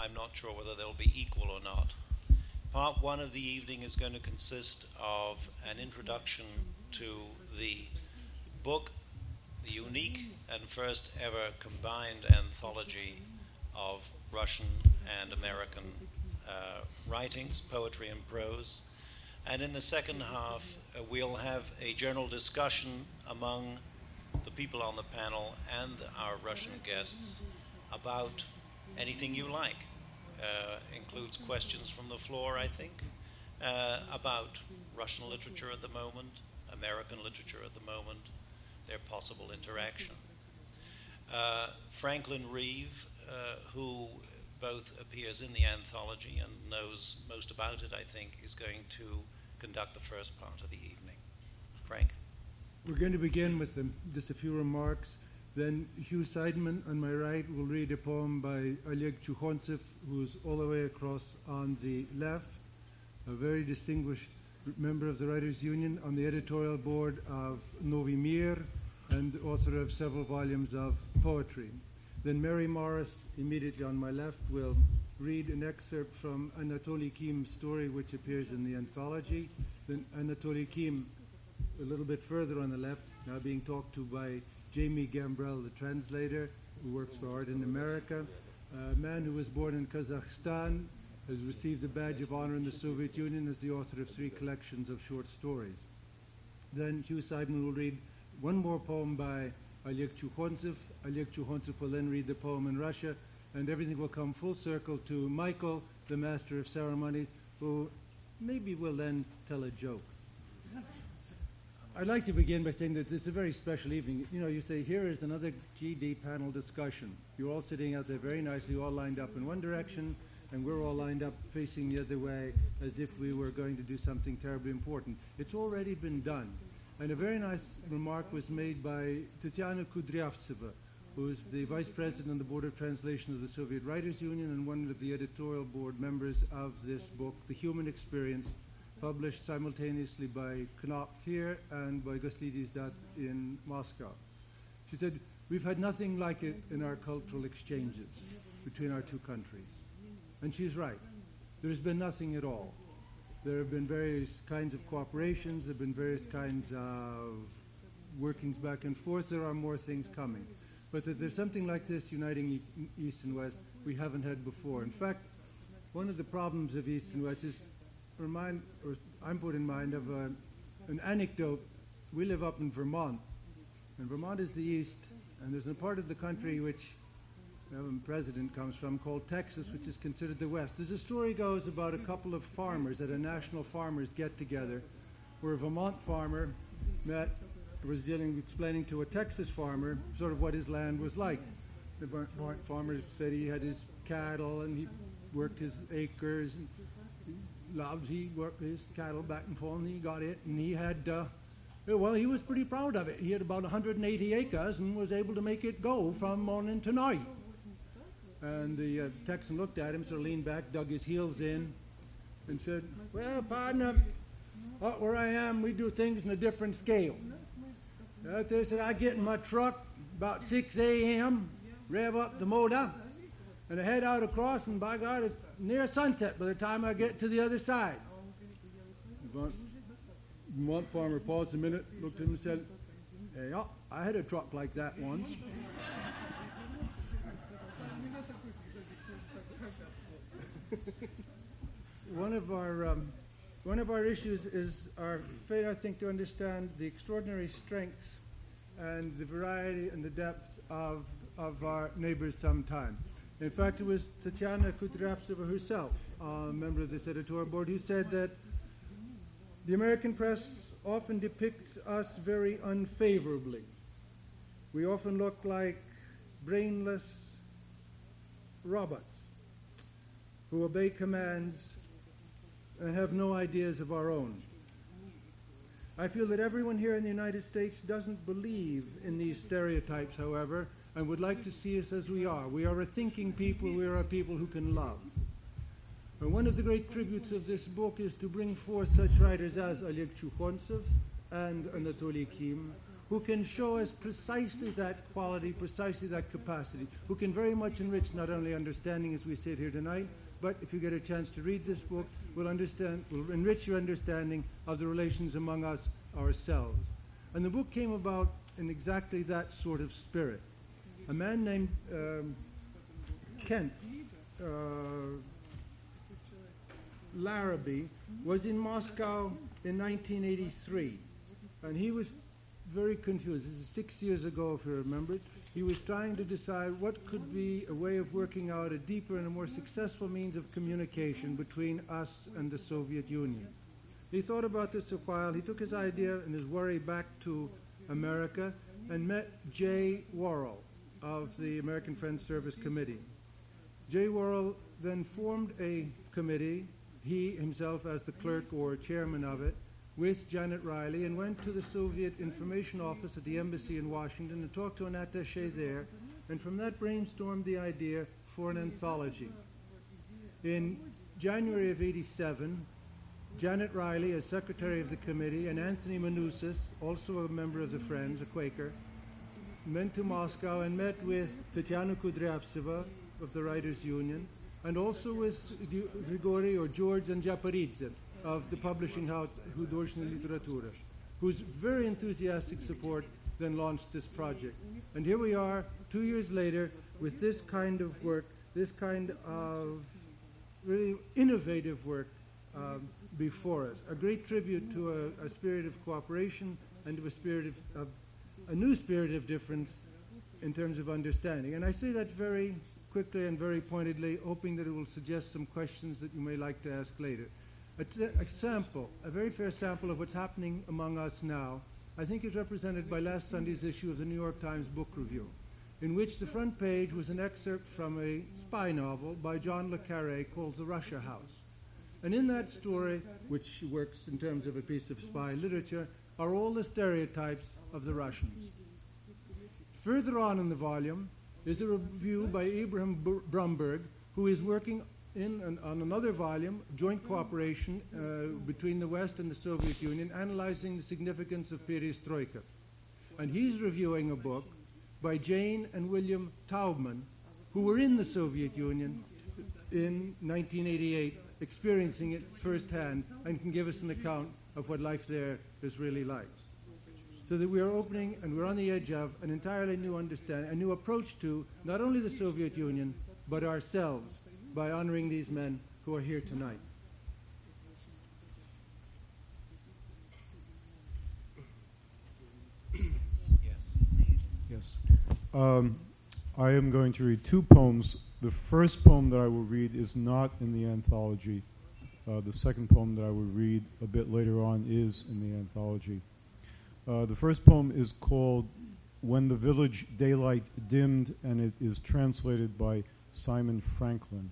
I'm not sure whether they'll be equal or not. Part one of the evening is going to consist of an introduction to the book, the unique and first ever combined anthology of Russian and American uh, writings, poetry and prose. And in the second half, uh, we'll have a general discussion among the people on the panel and our Russian guests about anything you like. Uh, includes questions from the floor, I think, uh, about Russian literature at the moment, American literature at the moment, their possible interaction. Uh, Franklin Reeve, uh, who both appears in the anthology and knows most about it, I think, is going to conduct the first part of the evening. Frank? We're going to begin with just a few remarks. Then Hugh Seidman on my right will read a poem by Oleg Chukhonsev, who's all the way across on the left, a very distinguished member of the Writers' Union on the editorial board of Novi Mir and author of several volumes of poetry. Then Mary Morris, immediately on my left, will read an excerpt from Anatoly Kim's story, which appears in the anthology. Then Anatoly Kim, a little bit further on the left, now being talked to by Jamie Gambrell, the translator, who works for Art in America. A man who was born in Kazakhstan, has received the Badge of Honor in the Soviet Union as the author of three collections of short stories. Then Hugh Seidman will read one more poem by Oleg Chukhonsev. Oleg Chukhonsev will then read the poem in Russia, and everything will come full circle to Michael, the master of ceremonies, who maybe will then tell a joke. I'd like to begin by saying that this is a very special evening. You know, you say, here is another GD panel discussion. You're all sitting out there very nicely, all lined up in one direction, and we're all lined up facing the other way as if we were going to do something terribly important. It's already been done. And a very nice remark was made by Tatiana Kudryavtseva, who's the vice president on the Board of Translation of the Soviet Writers Union and one of the editorial board members of this book, The Human Experience, published simultaneously by Knopf here and by Goslidis in Moscow. She said, We've had nothing like it in our cultural exchanges between our two countries. And she's right. There's been nothing at all. There have been various kinds of cooperations, there have been various kinds of workings back and forth. There are more things coming. But that there's something like this uniting East and West we haven't had before. In fact, one of the problems of East and West is remind, or I'm put in mind of a, an anecdote. We live up in Vermont, and Vermont is the east, and there's a part of the country which the president comes from called Texas, which is considered the west. There's a story goes about a couple of farmers at a national farmers get together, where a Vermont farmer met was dealing, explaining to a Texas farmer sort of what his land was like. The Vermont farmer said he had his cattle and he worked his acres. And, loved. He worked his cattle back and forth, and he got it, and he had. Uh, well, he was pretty proud of it. He had about 180 acres and was able to make it go from morning to night. And the uh, Texan looked at him, sort of leaned back, dug his heels in, and said, "Well, partner, out where I am, we do things in a different scale." Out there, said, "I get in my truck about 6 a.m., rev up the motor, and I head out across, and by God, it's near sunset by the time I get to the other side. One farmer paused a minute, looked at him and said, Hey, oh, I had a truck like that once. one of our um, one of our issues is our failure, I think, to understand the extraordinary strength and the variety and the depth of of our neighbors sometime. In fact, it was Tatiana Kudryavtseva herself, a member of this editorial board, who said that the American press often depicts us very unfavorably. We often look like brainless robots who obey commands and have no ideas of our own. I feel that everyone here in the United States doesn't believe in these stereotypes, however, and would like to see us as we are. We are a thinking people, we are a people who can love. And one of the great tributes of this book is to bring forth such writers as Oleg Chukhonsev and Anatoly Kim, who can show us precisely that quality, precisely that capacity, who can very much enrich not only understanding as we sit here tonight, but if you get a chance to read this book, will understand, will enrich your understanding of the relations among us ourselves. And the book came about in exactly that sort of spirit. A man named um, Kent uh, Larrabee was in Moscow in 1983, and he was very confused. This is six years ago, if you remember. He was trying to decide what could be a way of working out a deeper and a more successful means of communication between us and the Soviet Union. He thought about this a while. He took his idea and his worry back to America and met Jay Worrell of the American Friends Service Committee. Jay Worrell then formed a committee, he himself as the clerk or chairman of it, with Janet Riley and went to the Soviet Information Office at the embassy in Washington and talked to an attaché there, and from that brainstormed the idea for an anthology. In January of 87, Janet Riley, as secretary of the committee, and Anthony Manousis, also a member of the Friends, a Quaker, went to Moscow and met with Tatiana Kudryavtseva of the Writers Union, and also with Grigory or George Anjaparidze of the publishing house Hudojna Literatura, whose very enthusiastic support then launched this project. And here we are, two years later, with this kind of work, this kind of really innovative work um, before us. A great tribute to a, a, spirit of cooperation and to a spirit of, of a new spirit of difference in terms of understanding. And I say that very quickly and very pointedly, hoping that it will suggest some questions that you may like to ask later. An example, a very fair sample of what's happening among us now, I think is represented by last Sunday's issue of the New York Times Book Review, in which the front page was an excerpt from a spy novel by John Le Carre called The Russia House. And in that story, which works in terms of a piece of spy literature, are all the stereotypes of the Russians. Further on in the volume is a review by Abraham Brumberg, who is working in an, on another volume, joint cooperation uh, between the West and the Soviet Union, analyzing the significance of perestroika. And he's reviewing a book by Jane and William Taubman, who were in the Soviet Union in 1988, experiencing it firsthand, and can give us an account of what life there is really like so that we are opening and we're on the edge of an entirely new understanding, a new approach to not only the Soviet Union, but ourselves by honoring these men who are here tonight. Yes. Yes. Um, I am going to read two poems. The first poem that I will read is not in the anthology. Uh, the second poem that I will read a bit later on is in the anthology. Uh, the first poem is called When the Village Daylight Dimmed, and it is translated by Simon Franklin.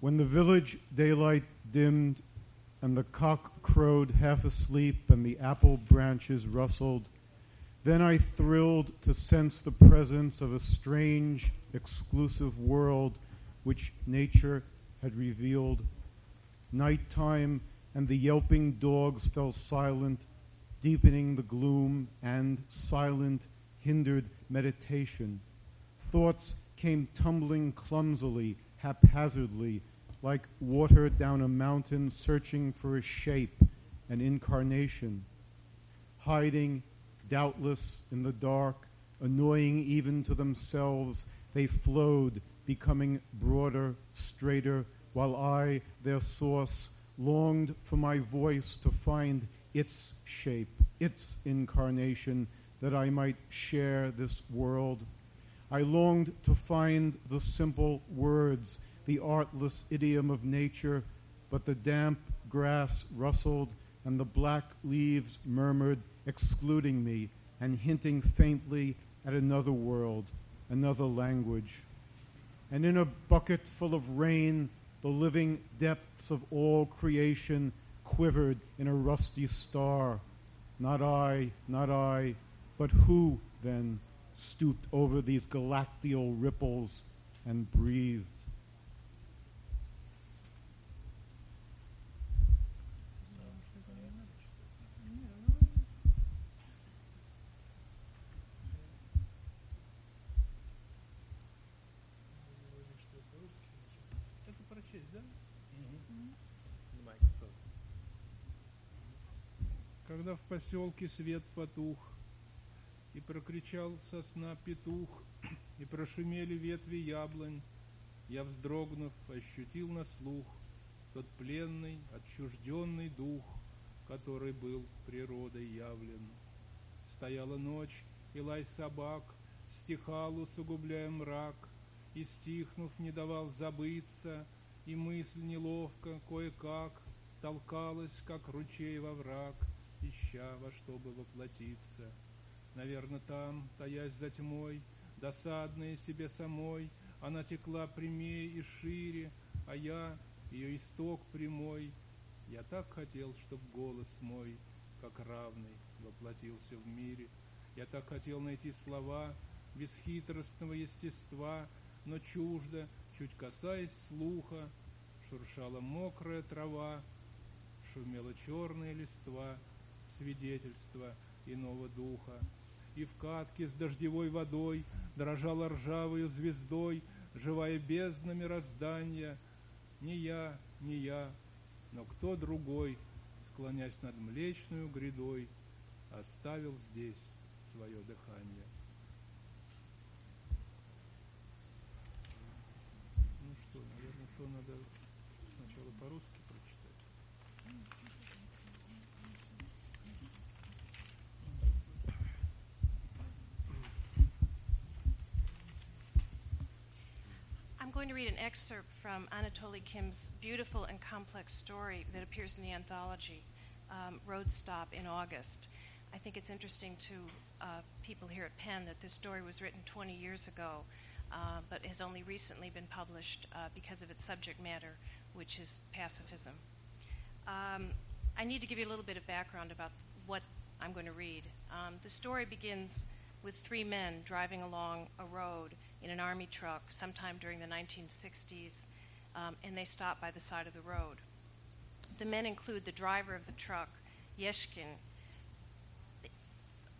When the village daylight dimmed, and the cock crowed half asleep, and the apple branches rustled, then I thrilled to sense the presence of a strange, exclusive world which nature had revealed. Nighttime and the yelping dogs fell silent deepening the gloom and silent hindered meditation. Thoughts came tumbling clumsily, haphazardly, like water down a mountain searching for a shape, an incarnation. Hiding, doubtless, in the dark, annoying even to themselves, they flowed, becoming broader, straighter, while I, their source, longed for my voice to find its shape, its incarnation, that I might share this world. I longed to find the simple words, the artless idiom of nature, but the damp grass rustled and the black leaves murmured, excluding me and hinting faintly at another world, another language. And in a bucket full of rain, the living depths of all creation quivered in a rusty star. Not I, not I, but who then stooped over these galactical ripples and breathed? Поселке свет потух, И прокричал сосна петух, И прошумели ветви яблонь, Я, вздрогнув, ощутил на слух Тот пленный, отчужденный дух, Который был природой явлен. Стояла ночь, и лай собак Стихал, усугубляя мрак, И, стихнув, не давал забыться, И мысль неловко, кое-как, Толкалась, как ручей во враг, Ища во что бы воплотиться. Наверно, там, таясь за тьмой, Досадная себе самой, Она текла прямее и шире, А я, ее исток прямой, Я так хотел, чтоб голос мой, Как равный, воплотился в мире. Я так хотел найти слова Бесхитростного естества, Но чуждо, чуть касаясь слуха, Шуршала мокрая трава, Шумела черная листва, Свидетельство иного духа. И в катке с дождевой водой Дрожала ржавою звездой Живая бездна мироздания. Не я, не я, но кто другой, Склонясь над млечную грядой, Оставил здесь свое дыхание. Ну что, наверное, то надо going to read an excerpt from Anatoly Kim's beautiful and complex story that appears in the anthology, um, Road Stop, in August. I think it's interesting to uh, people here at Penn that this story was written 20 years ago, uh, but has only recently been published uh, because of its subject matter, which is pacifism. Um, I need to give you a little bit of background about what I'm going to read. Um, the story begins with three men driving along a road in an army truck sometime during the 1960s, um, and they stop by the side of the road. The men include the driver of the truck, Yeshkin, the,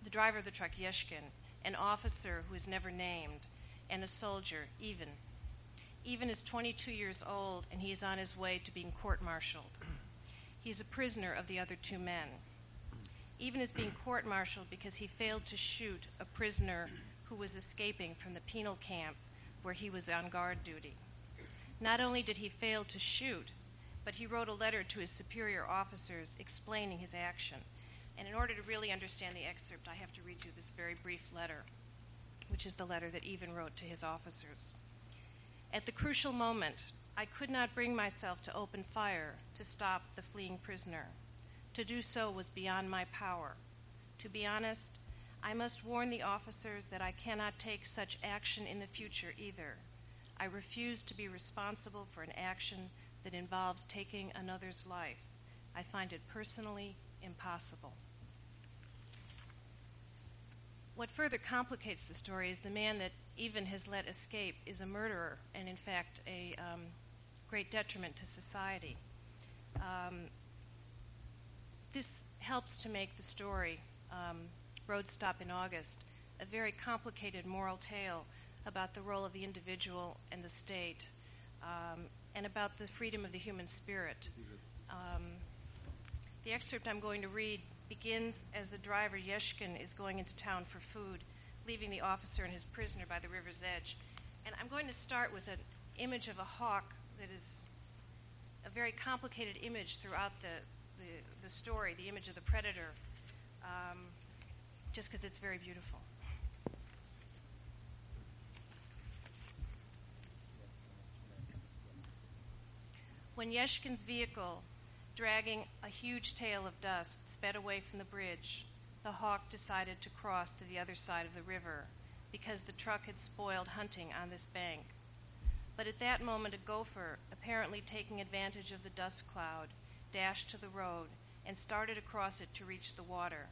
the driver of the truck, Yeshkin, an officer who is never named, and a soldier, Even. Even is 22 years old, and he is on his way to being court martialed. He is a prisoner of the other two men. Even is being court martialed because he failed to shoot a prisoner who was escaping from the penal camp where he was on guard duty. Not only did he fail to shoot, but he wrote a letter to his superior officers explaining his action. And in order to really understand the excerpt, I have to read you this very brief letter, which is the letter that Even wrote to his officers. At the crucial moment, I could not bring myself to open fire to stop the fleeing prisoner. To do so was beyond my power. To be honest, I must warn the officers that I cannot take such action in the future either. I refuse to be responsible for an action that involves taking another's life. I find it personally impossible. What further complicates the story is the man that even has let escape is a murderer and, in fact, a um, great detriment to society. Um, this helps to make the story, um, Road Stop in August, a very complicated moral tale about the role of the individual and the state, um, and about the freedom of the human spirit. Um, the excerpt I'm going to read begins as the driver Yeshkin is going into town for food, leaving the officer and his prisoner by the river's edge. And I'm going to start with an image of a hawk that is a very complicated image throughout the, the, the story, the image of the predator, um, just because it's very beautiful. When Yeshkin's vehicle, dragging a huge tail of dust, sped away from the bridge, the hawk decided to cross to the other side of the river because the truck had spoiled hunting on this bank. But at that moment, a gopher, apparently taking advantage of the dust cloud, dashed to the road and started across it to reach the water.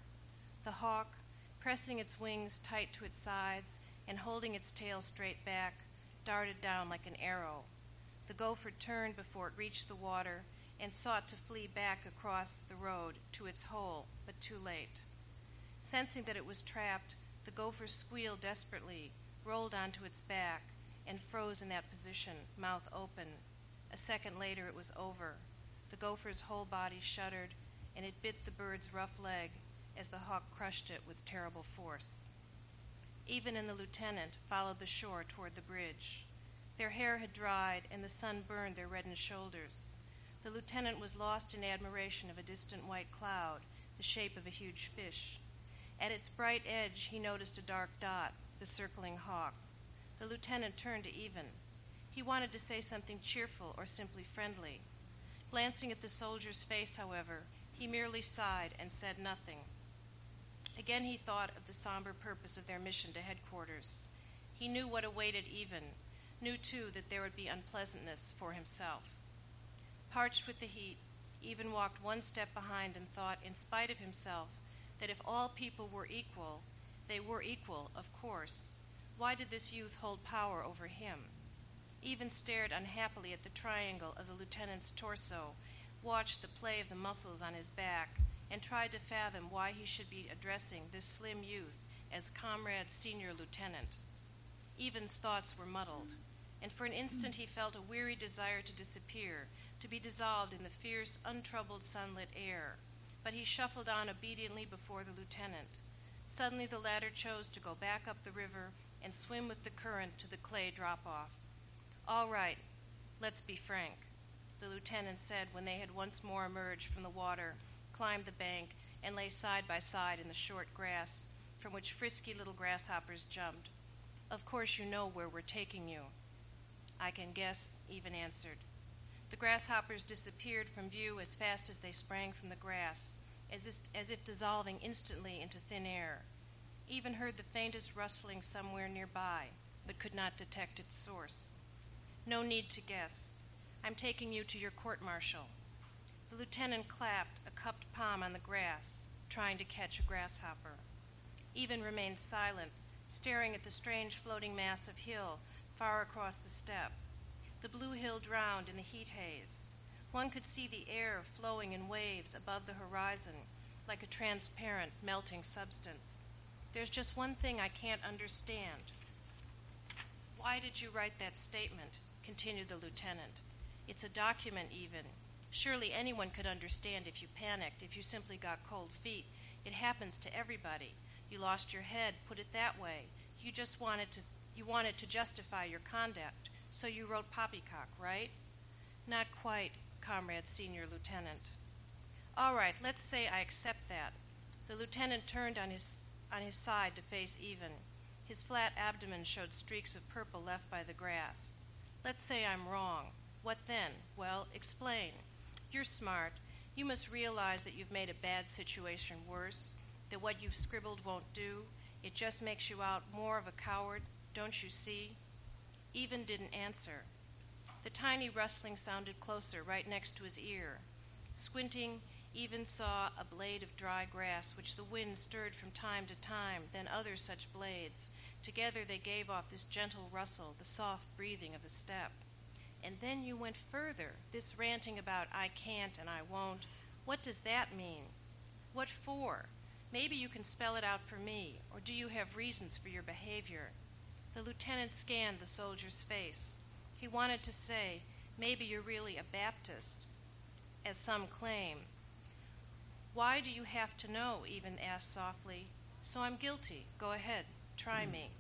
The hawk, pressing its wings tight to its sides and holding its tail straight back, darted down like an arrow. The gopher turned before it reached the water and sought to flee back across the road to its hole, but too late. Sensing that it was trapped, the gopher squealed desperately, rolled onto its back, and froze in that position, mouth open. A second later, it was over. The gopher's whole body shuddered, and it bit the bird's rough leg, as the hawk crushed it with terrible force. Even and the lieutenant followed the shore toward the bridge. Their hair had dried, and the sun burned their reddened shoulders. The lieutenant was lost in admiration of a distant white cloud, the shape of a huge fish. At its bright edge, he noticed a dark dot, the circling hawk. The lieutenant turned to Even. He wanted to say something cheerful or simply friendly. Glancing at the soldier's face, however, he merely sighed and said nothing. Again, he thought of the somber purpose of their mission to headquarters. He knew what awaited Even, knew too that there would be unpleasantness for himself. Parched with the heat, Even walked one step behind and thought, in spite of himself, that if all people were equal, they were equal, of course. Why did this youth hold power over him? Even stared unhappily at the triangle of the lieutenant's torso, watched the play of the muscles on his back, and tried to fathom why he should be addressing this slim youth as comrade senior lieutenant. Even's thoughts were muddled, and for an instant he felt a weary desire to disappear, to be dissolved in the fierce, untroubled sunlit air. But he shuffled on obediently before the lieutenant. Suddenly the latter chose to go back up the river and swim with the current to the clay drop off. All right, let's be frank, the lieutenant said when they had once more emerged from the water climbed the bank, and lay side by side in the short grass from which frisky little grasshoppers jumped. Of course, you know where we're taking you. I can guess, Even answered. The grasshoppers disappeared from view as fast as they sprang from the grass, as if, as if dissolving instantly into thin air. Even heard the faintest rustling somewhere nearby, but could not detect its source. No need to guess. I'm taking you to your court martial. The lieutenant clapped a cupped palm on the grass, trying to catch a grasshopper. Even remained silent, staring at the strange floating mass of hill far across the steppe. The blue hill drowned in the heat haze. One could see the air flowing in waves above the horizon like a transparent, melting substance. There's just one thing I can't understand. Why did you write that statement? continued the lieutenant. It's a document, even. Surely anyone could understand if you panicked, if you simply got cold feet. It happens to everybody. You lost your head, put it that way. You just wanted to you wanted to justify your conduct, so you wrote poppycock, right? Not quite, comrade senior lieutenant. All right, let's say I accept that. The lieutenant turned on his on his side to face Even. His flat abdomen showed streaks of purple left by the grass. Let's say I'm wrong. What then? Well, explain. You're smart. You must realize that you've made a bad situation worse, that what you've scribbled won't do. It just makes you out more of a coward. Don't you see? Even didn't answer. The tiny rustling sounded closer, right next to his ear. Squinting, Even saw a blade of dry grass which the wind stirred from time to time, then other such blades. Together they gave off this gentle rustle, the soft breathing of the steppe. And then you went further, this ranting about I can't and I won't. What does that mean? What for? Maybe you can spell it out for me, or do you have reasons for your behavior? The lieutenant scanned the soldier's face. He wanted to say, Maybe you're really a Baptist, as some claim. Why do you have to know? Even asked softly. So I'm guilty. Go ahead, try hmm. me.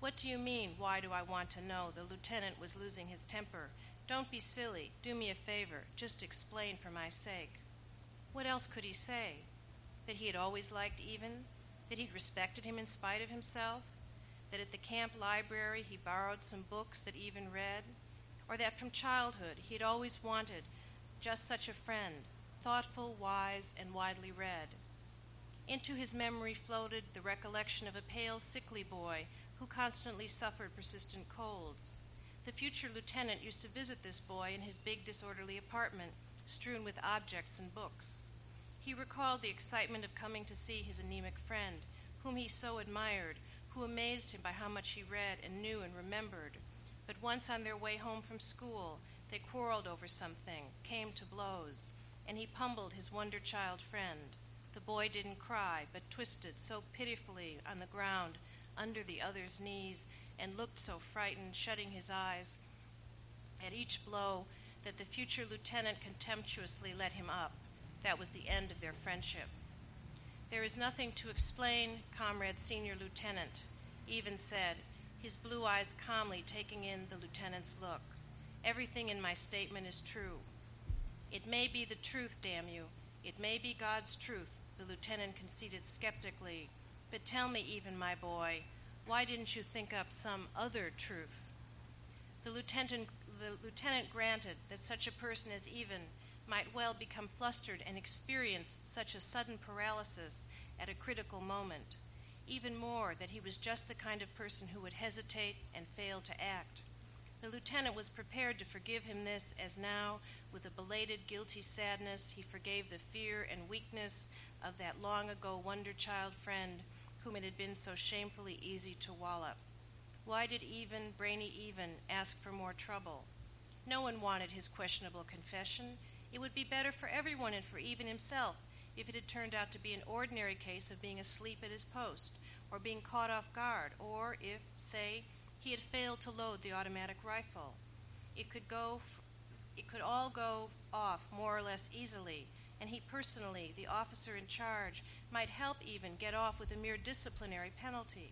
What do you mean, why do I want to know? The lieutenant was losing his temper. Don't be silly. Do me a favor. Just explain for my sake. What else could he say? That he had always liked Even? That he'd respected him in spite of himself? That at the camp library he borrowed some books that Even read? Or that from childhood he had always wanted just such a friend, thoughtful, wise, and widely read? Into his memory floated the recollection of a pale, sickly boy who constantly suffered persistent colds. The future lieutenant used to visit this boy in his big, disorderly apartment, strewn with objects and books. He recalled the excitement of coming to see his anemic friend, whom he so admired, who amazed him by how much he read and knew and remembered. But once on their way home from school, they quarreled over something, came to blows, and he pummeled his wonder child friend. The boy didn't cry, but twisted so pitifully on the ground under the other's knees and looked so frightened, shutting his eyes at each blow that the future lieutenant contemptuously let him up. That was the end of their friendship. There is nothing to explain, Comrade Senior Lieutenant, even said, his blue eyes calmly taking in the lieutenant's look. Everything in my statement is true. It may be the truth, damn you. It may be God's truth, the lieutenant conceded skeptically. But tell me, even, my boy, why didn't you think up some other truth? The lieutenant, the lieutenant granted that such a person as Even might well become flustered and experience such a sudden paralysis at a critical moment. Even more, that he was just the kind of person who would hesitate and fail to act. The lieutenant was prepared to forgive him this, as now, with a belated guilty sadness, he forgave the fear and weakness of that long ago wonder child friend whom it had been so shamefully easy to wallop. Why did even, brainy even, ask for more trouble? No one wanted his questionable confession. It would be better for everyone and for even himself if it had turned out to be an ordinary case of being asleep at his post, or being caught off guard, or if, say, he had failed to load the automatic rifle. It could go it could all go off more or less easily, and he personally, the officer in charge, might help even get off with a mere disciplinary penalty.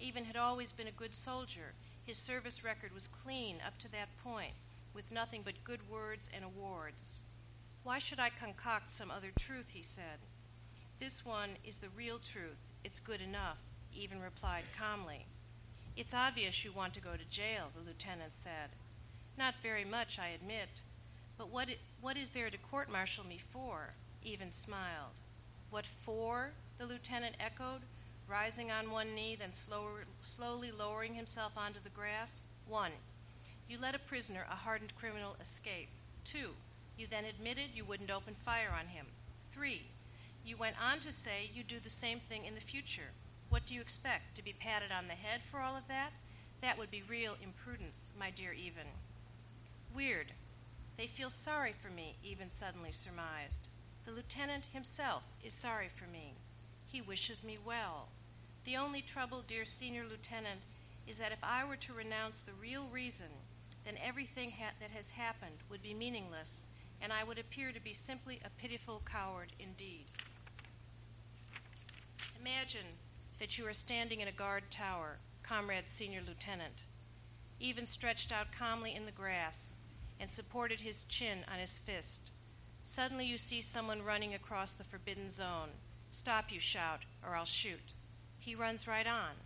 Even had always been a good soldier. His service record was clean up to that point, with nothing but good words and awards. Why should I concoct some other truth? he said. This one is the real truth. It's good enough, even replied calmly. It's obvious you want to go to jail, the lieutenant said. Not very much, I admit. But what, what is there to court martial me for? Even smiled. What for? the lieutenant echoed, rising on one knee, then slower, slowly lowering himself onto the grass. One, you let a prisoner, a hardened criminal, escape. Two, you then admitted you wouldn't open fire on him. Three, you went on to say you'd do the same thing in the future. What do you expect? To be patted on the head for all of that? That would be real imprudence, my dear Even. Weird. They feel sorry for me, Even suddenly surmised. The lieutenant himself is sorry for me. He wishes me well. The only trouble, dear senior lieutenant, is that if I were to renounce the real reason, then everything ha- that has happened would be meaningless and I would appear to be simply a pitiful coward indeed. Imagine that you are standing in a guard tower, comrade senior lieutenant, even stretched out calmly in the grass and supported his chin on his fist. Suddenly you see someone running across the forbidden zone. Stop, you shout, or I'll shoot. He runs right on.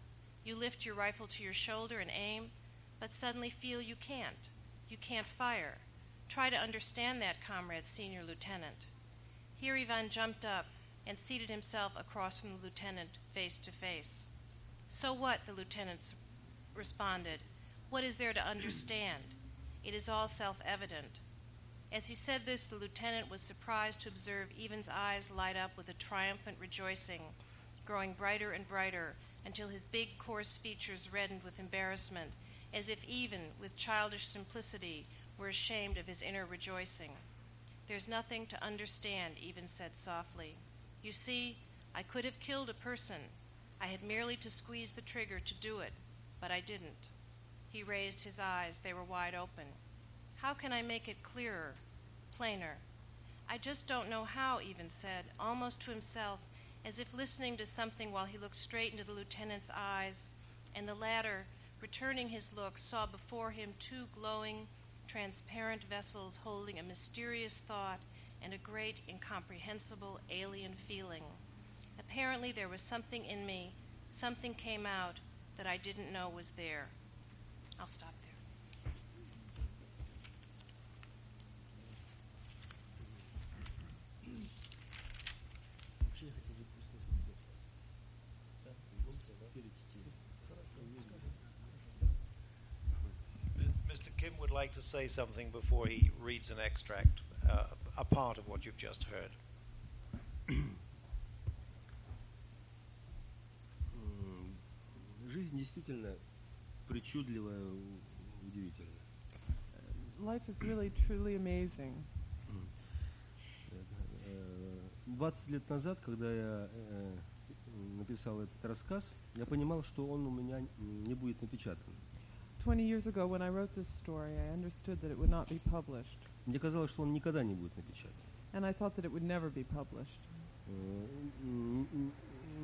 You lift your rifle to your shoulder and aim, but suddenly feel you can't. You can't fire. Try to understand that, comrade, senior lieutenant. Here Ivan jumped up and seated himself across from the lieutenant, face to face. So what? the lieutenant responded. What is there to understand? It is all self evident. As he said this, the lieutenant was surprised to observe Even's eyes light up with a triumphant rejoicing, growing brighter and brighter until his big, coarse features reddened with embarrassment, as if Even, with childish simplicity, were ashamed of his inner rejoicing. There's nothing to understand, Even said softly. You see, I could have killed a person. I had merely to squeeze the trigger to do it, but I didn't. He raised his eyes, they were wide open. How can I make it clearer, plainer? I just don't know how, Even said, almost to himself, as if listening to something while he looked straight into the lieutenant's eyes, and the latter, returning his look, saw before him two glowing, transparent vessels holding a mysterious thought and a great, incomprehensible, alien feeling. Apparently, there was something in me, something came out that I didn't know was there. I'll stop would like to say something before he reads an extract, uh, a part of what you've just heard. Жизнь действительно причудливая, удивительная. Life is really truly amazing. 20 лет назад, когда я э, написал этот рассказ, я понимал, что он у меня не будет напечатан. 20 years ago, when I wrote this story, I understood that it would not be published. Мне казалось, что он никогда не будет напечатан. And I thought that it would never be published. Э, м, м,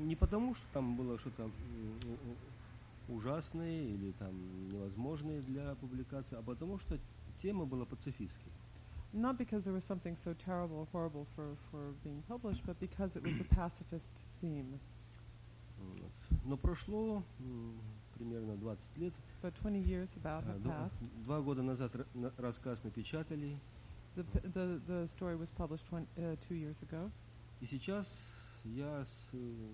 Не потому, что там было что-то м, у- у- ужасное или там невозможное для публикации, а потому что тема была пацифистской. Not because there was something so terrible or horrible for, for being published, but because it was a pacifist theme. Вот. Но прошло м, примерно 20 лет. But 20 years about А, Два, passed. два года назад ра- на- рассказ напечатали, The, the, the story was published one, uh, two years ago. и сейчас я с э,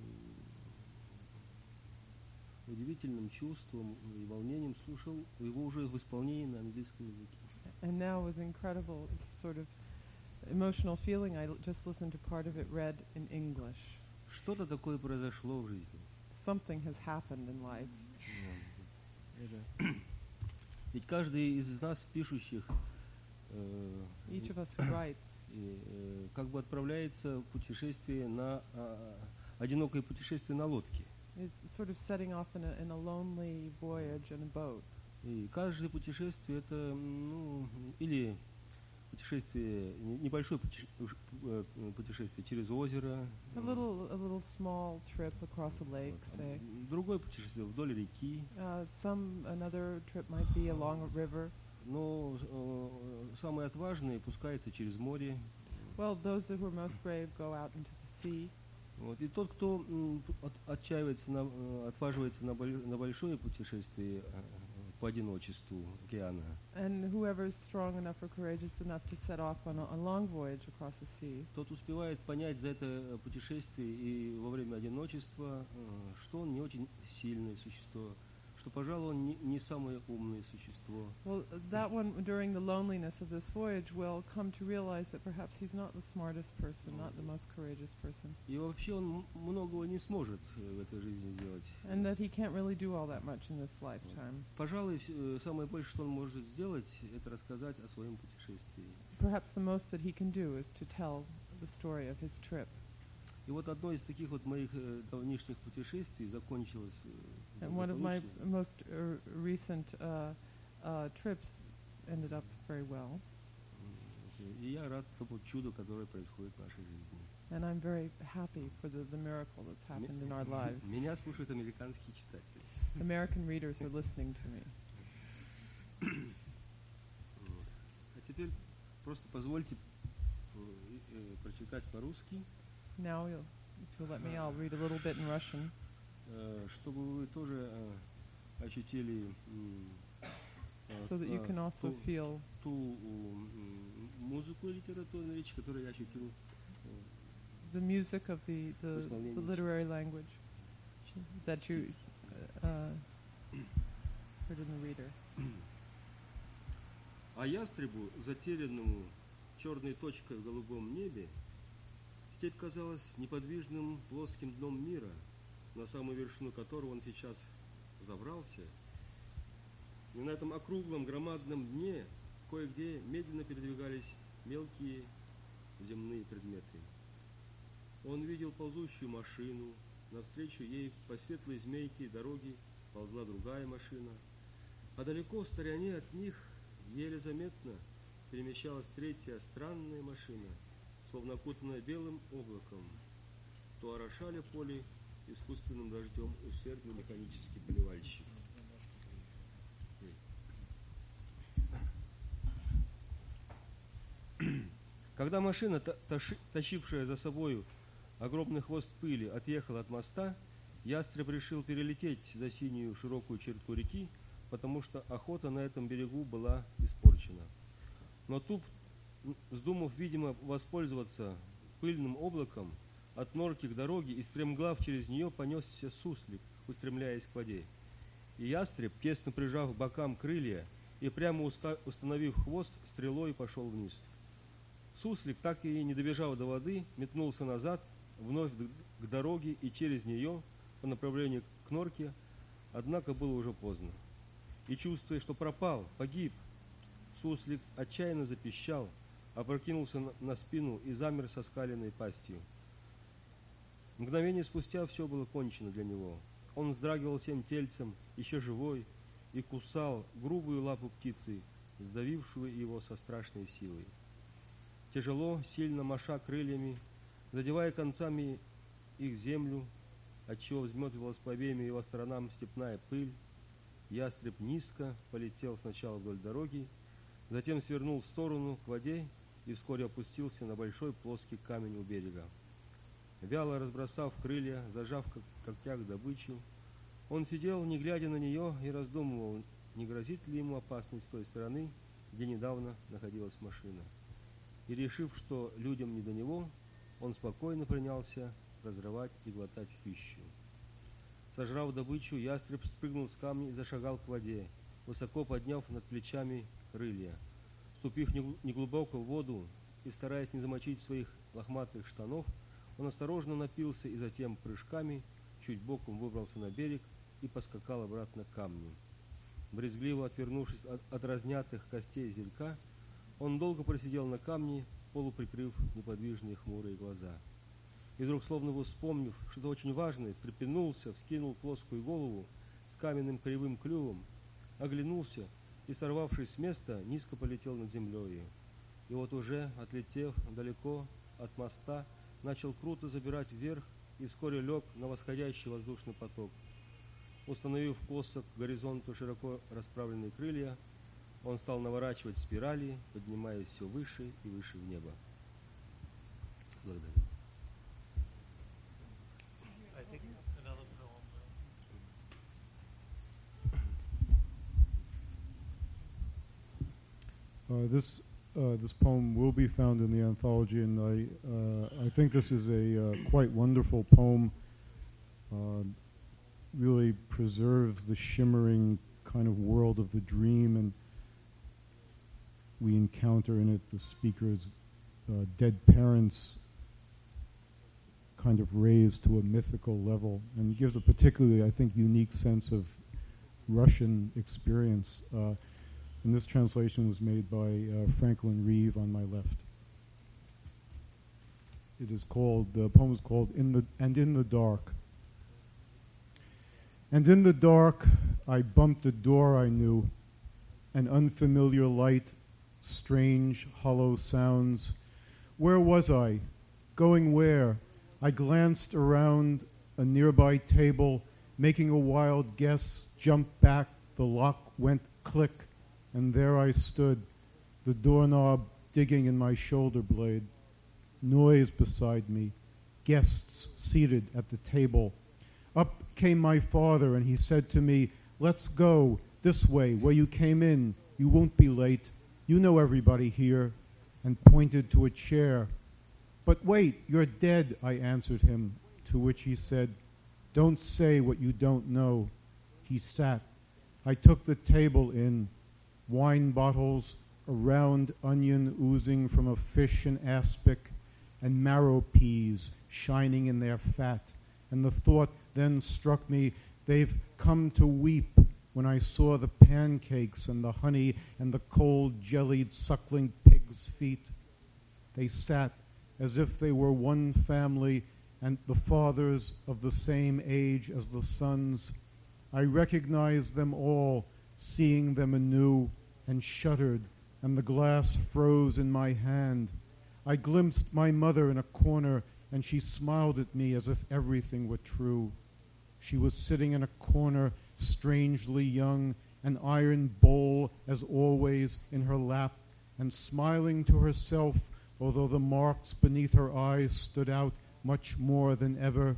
удивительным чувством и волнением слушал его уже в исполнении на английском языке. And now, with incredible sort of emotional feeling, I just listened to part of it read in English. Что-то такое произошло в жизни. Something has happened in life. Ведь каждый из нас, пишущих, э, Each of us who writes э, как бы отправляется в путешествие на а, одинокое путешествие на лодке. is sort of setting off in a, in a lonely voyage in a boat. И каждое путешествие это ну, или путешествие не- небольшое э, путешествие через озеро, A little, a little small trip across a lake, say. другое путешествие вдоль реки. Uh, some another trip might be along a river. Но э, самые отважные пускаются через море. Well, those who are most brave go out into the sea. Вот. И тот, кто отчаивается, на, э, отваживается на, на большое путешествие э, по одиночеству океана, And whoever is strong enough or courageous enough to set off on a, a long voyage across the sea. Тот успевает понять за это э, путешествие и во время одиночества, э, что он не очень сильное существо, что, пожалуй, он не, не самое умное существо. Well, that one during the loneliness of this voyage will come to realize that perhaps he's not the smartest person, not the most courageous person, И вообще он многого не сможет э, в этой жизни сделать. and that he can't really do all that much in this lifetime. Пожалуй, э, самое большее, что он может сделать, это рассказать о своем путешествии. Perhaps the most that he can do is to tell the story of his trip. И вот одно из таких вот моих э, давнишних путешествий закончилось э, And one of my благополучно. most uh, recent uh, uh, trips ended up very well, М, И я рад тому чуду, которое происходит в нашей жизни. and I'm very happy for the, the miracle that's happened in our lives. Меня слушают американские читатели. American readers are listening to me. Вот. А теперь просто позвольте э, э, прочитать по-русски, Now, you'll, if you'll let me, I'll read a little bit in Russian, э, Чтобы вы тоже э, ощутили э, so that you э, can also ту- feel ту м, музыку литературную речь, которую я ощутил э, the music of the, the, the literary language that you uh, heard in the reader. А ястребу, затерянному черной точкой в голубом небе, степь казалась неподвижным плоским дном мира, на самую вершину которого он сейчас забрался. И на этом округлом громадном дне кое-где медленно передвигались мелкие земные предметы. Он видел ползущую машину, навстречу ей по светлой змейке дороги ползла другая машина, а далеко в стороне от них еле заметно перемещалась третья странная машина, словно окутанная белым облаком. То орошали поле искусственным дождем усердный механический поливальщик. Когда машина, тащившая за собою огромный хвост пыли, отъехала от моста, ястреб решил перелететь за синюю широкую черту реки, потому что охота на этом берегу была испорчена. Но тут, вздумав, видимо, воспользоваться пыльным облаком, от норки к дороге и стремглав через нее понесся суслик, устремляясь к воде. И ястреб, тесно прижав к бокам крылья и прямо уста- установив хвост, стрелой пошел вниз. Суслик, так и не добежав до воды, метнулся назад, вновь к дороге и через нее по направлению к норке, однако было уже поздно. И чувствуя, что пропал, погиб, суслик отчаянно запищал, опрокинулся на спину и замер со скаленной пастью. Мгновение спустя все было кончено для него. Он вздрагивал всем тельцем, еще живой, и кусал грубую лапу птицы, сдавившую его со страшной силой. Тяжело, сильно маша крыльями, задевая концами их землю, отчего взметывалась по обеим его сторонам степная пыль, ястреб низко полетел сначала вдоль дороги, затем свернул в сторону к воде и вскоре опустился на большой плоский камень у берега. Вяло разбросав крылья, зажав как когтях добычу, он сидел, не глядя на нее, и раздумывал, не грозит ли ему опасность с той стороны, где недавно находилась машина. И решив, что людям не до него, он спокойно принялся разрывать и глотать пищу. Сожрав добычу, ястреб спрыгнул с камня и зашагал к воде, высоко подняв над плечами крылья. Ступив неглубоко в воду и стараясь не замочить своих лохматых штанов, он осторожно напился и затем прыжками чуть боком выбрался на берег и поскакал обратно к камню. Брезгливо отвернувшись от, от разнятых костей зелька, он долго просидел на камне, полуприкрыв неподвижные хмурые глаза. И вдруг, словно вспомнив что-то очень важное, встрепенулся, вскинул плоскую голову с каменным кривым клювом, оглянулся и, сорвавшись с места, низко полетел над землей. И вот уже, отлетев далеко от моста, начал круто забирать вверх и вскоре лег на восходящий воздушный поток. Установив косо к горизонту широко расправленные крылья, он стал наворачивать спирали, поднимаясь все выше и выше в небо. Благодарю. Uh, this uh, this poem will be found in the anthology, and I uh, I think this is a uh, quite wonderful poem. Uh, really preserves the shimmering kind of world of the dream, and we encounter in it the speaker's uh, dead parents kind of raised to a mythical level, and gives a particularly, I think, unique sense of Russian experience. And this translation was made by uh, Franklin Reeve on my left. It is called, the poem is called In the, And in the Dark. And in the dark, I bumped a door I knew, an unfamiliar light, strange, hollow sounds. Where was I? Going where? I glanced around a nearby table, making a wild guess, jumped back, the lock went click and there I stood, the doorknob digging in my shoulder blade. Noise beside me, guests seated at the table. Up came my father, and he said to me, Let's go this way, where you came in. You won't be late. You know everybody here, and pointed to a chair. But wait, you're dead, I answered him, to which he said, Don't say what you don't know. He sat. I took the table in wine bottles, a round onion oozing from a fish in aspic, and marrow peas shining in their fat. And the thought then struck me they've come to weep when I saw the pancakes and the honey and the cold jellied suckling pig's feet. They sat as if they were one family and the fathers of the same age as the sons. I recognized them all, seeing them anew and shuddered, and the glass froze in my hand. I glimpsed my mother in a corner, and she smiled at me as if everything were true. She was sitting in a corner, strangely young, an iron bowl, as always, in her lap, and smiling to herself, although the marks beneath her eyes stood out much more than ever,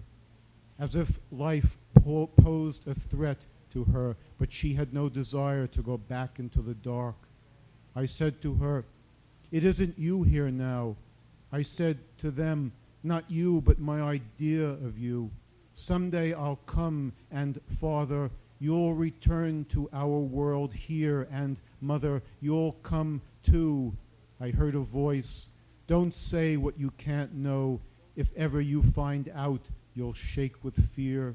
as if life po- posed a threat to her, but she had no desire to go back into the dark. I said to her, It isn't you here now. I said to them, Not you, but my idea of you. Someday I'll come, and Father, you'll return to our world here, and Mother, you'll come too. I heard a voice. Don't say what you can't know. If ever you find out, you'll shake with fear.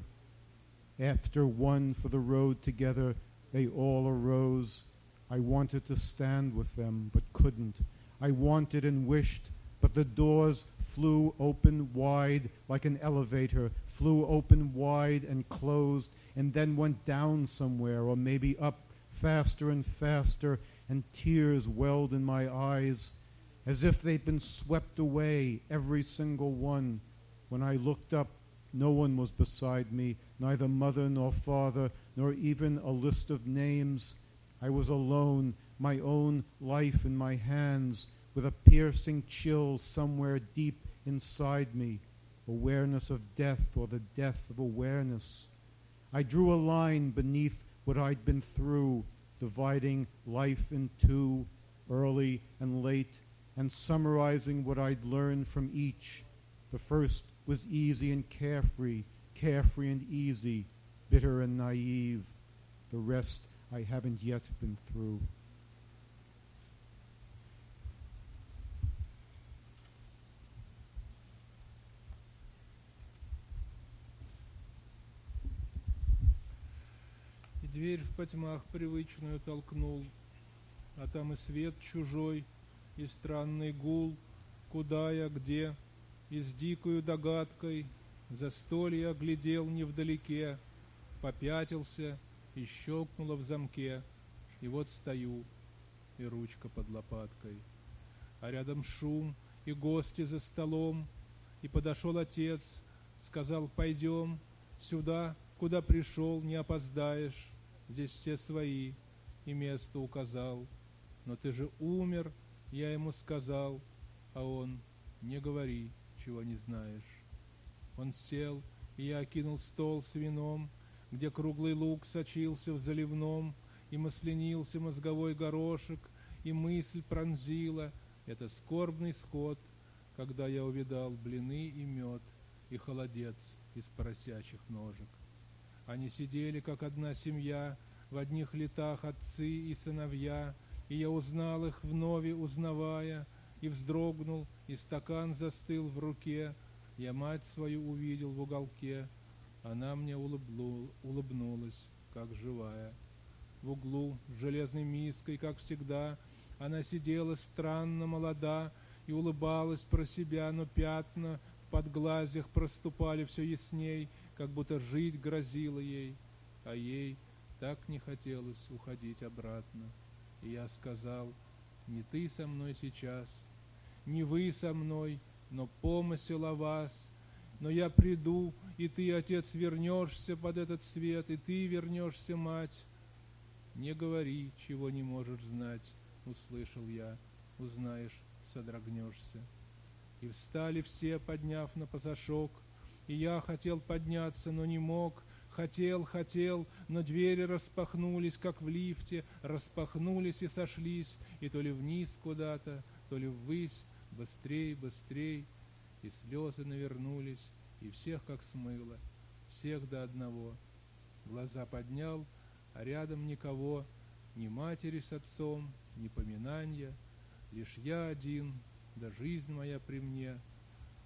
After one for the road together, they all arose. I wanted to stand with them, but couldn't. I wanted and wished, but the doors flew open wide like an elevator, flew open wide and closed, and then went down somewhere, or maybe up faster and faster, and tears welled in my eyes. as if they'd been swept away, every single one. When I looked up, no one was beside me, neither mother nor father, nor even a list of names. I was alone, my own life in my hands, with a piercing chill somewhere deep inside me, awareness of death or the death of awareness. I drew a line beneath what I'd been through, dividing life in two, early and late, and summarizing what I'd learned from each. The first was easy and carefree, carefree and easy, bitter and naive. The rest I haven't yet been through. И дверь в потьмах привычную толкнул, а там и свет чужой, и странный гул, куда я, где, и с дикою догадкой застолье оглядел невдалеке, попятился и щелкнуло в замке, и вот стою, и ручка под лопаткой. А рядом шум, и гости за столом, и подошел отец, сказал, пойдем сюда, куда пришел, не опоздаешь, здесь все свои, и место указал. Но ты же умер, я ему сказал, а он, не говори, чего не знаешь. Он сел, и я окинул стол с вином, где круглый лук сочился в заливном, и маслянился мозговой горошек, и мысль пронзила, это скорбный сход, когда я увидал блины и мед, и холодец из поросячьих ножек. Они сидели, как одна семья, в одних летах отцы и сыновья, и я узнал их вновь узнавая, и вздрогнул, и стакан застыл в руке. Я мать свою увидел в уголке, она мне улыбну, улыбнулась, как живая. В углу с железной миской, как всегда, она сидела странно молода и улыбалась про себя, но пятна в подглазьях проступали все ясней, как будто жить грозило ей, а ей так не хотелось уходить обратно. И я сказал, не ты со мной сейчас, не вы со мной, но помысел о вас. Но я приду, и ты, отец, вернешься под этот свет, и ты вернешься, мать. Не говори, чего не можешь знать, услышал я, узнаешь, содрогнешься. И встали все, подняв на пасашок, и я хотел подняться, но не мог, Хотел, хотел, но двери распахнулись, как в лифте, распахнулись и сошлись, и то ли вниз куда-то, то ли ввысь, быстрей, быстрей, и слезы навернулись, и всех как смыло, всех до одного. Глаза поднял, а рядом никого, ни матери с отцом, ни поминания, лишь я один, да жизнь моя при мне,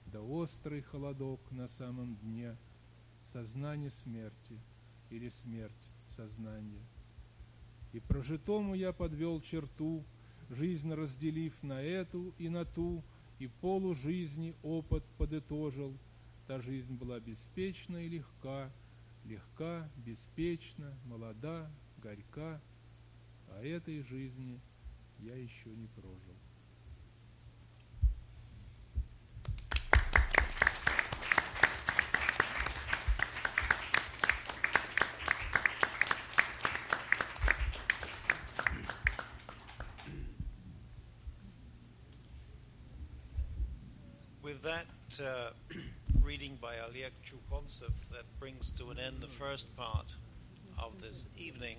да острый холодок на самом дне — сознание смерти или смерть сознания. И прожитому я подвел черту, жизнь разделив на эту и на ту, и полу опыт подытожил. Та жизнь была беспечна и легка, легка, беспечна, молода, горька, а этой жизни я еще не прожил. Uh, reading by Oleg Chukontsev, that brings to an end the first part of this evening.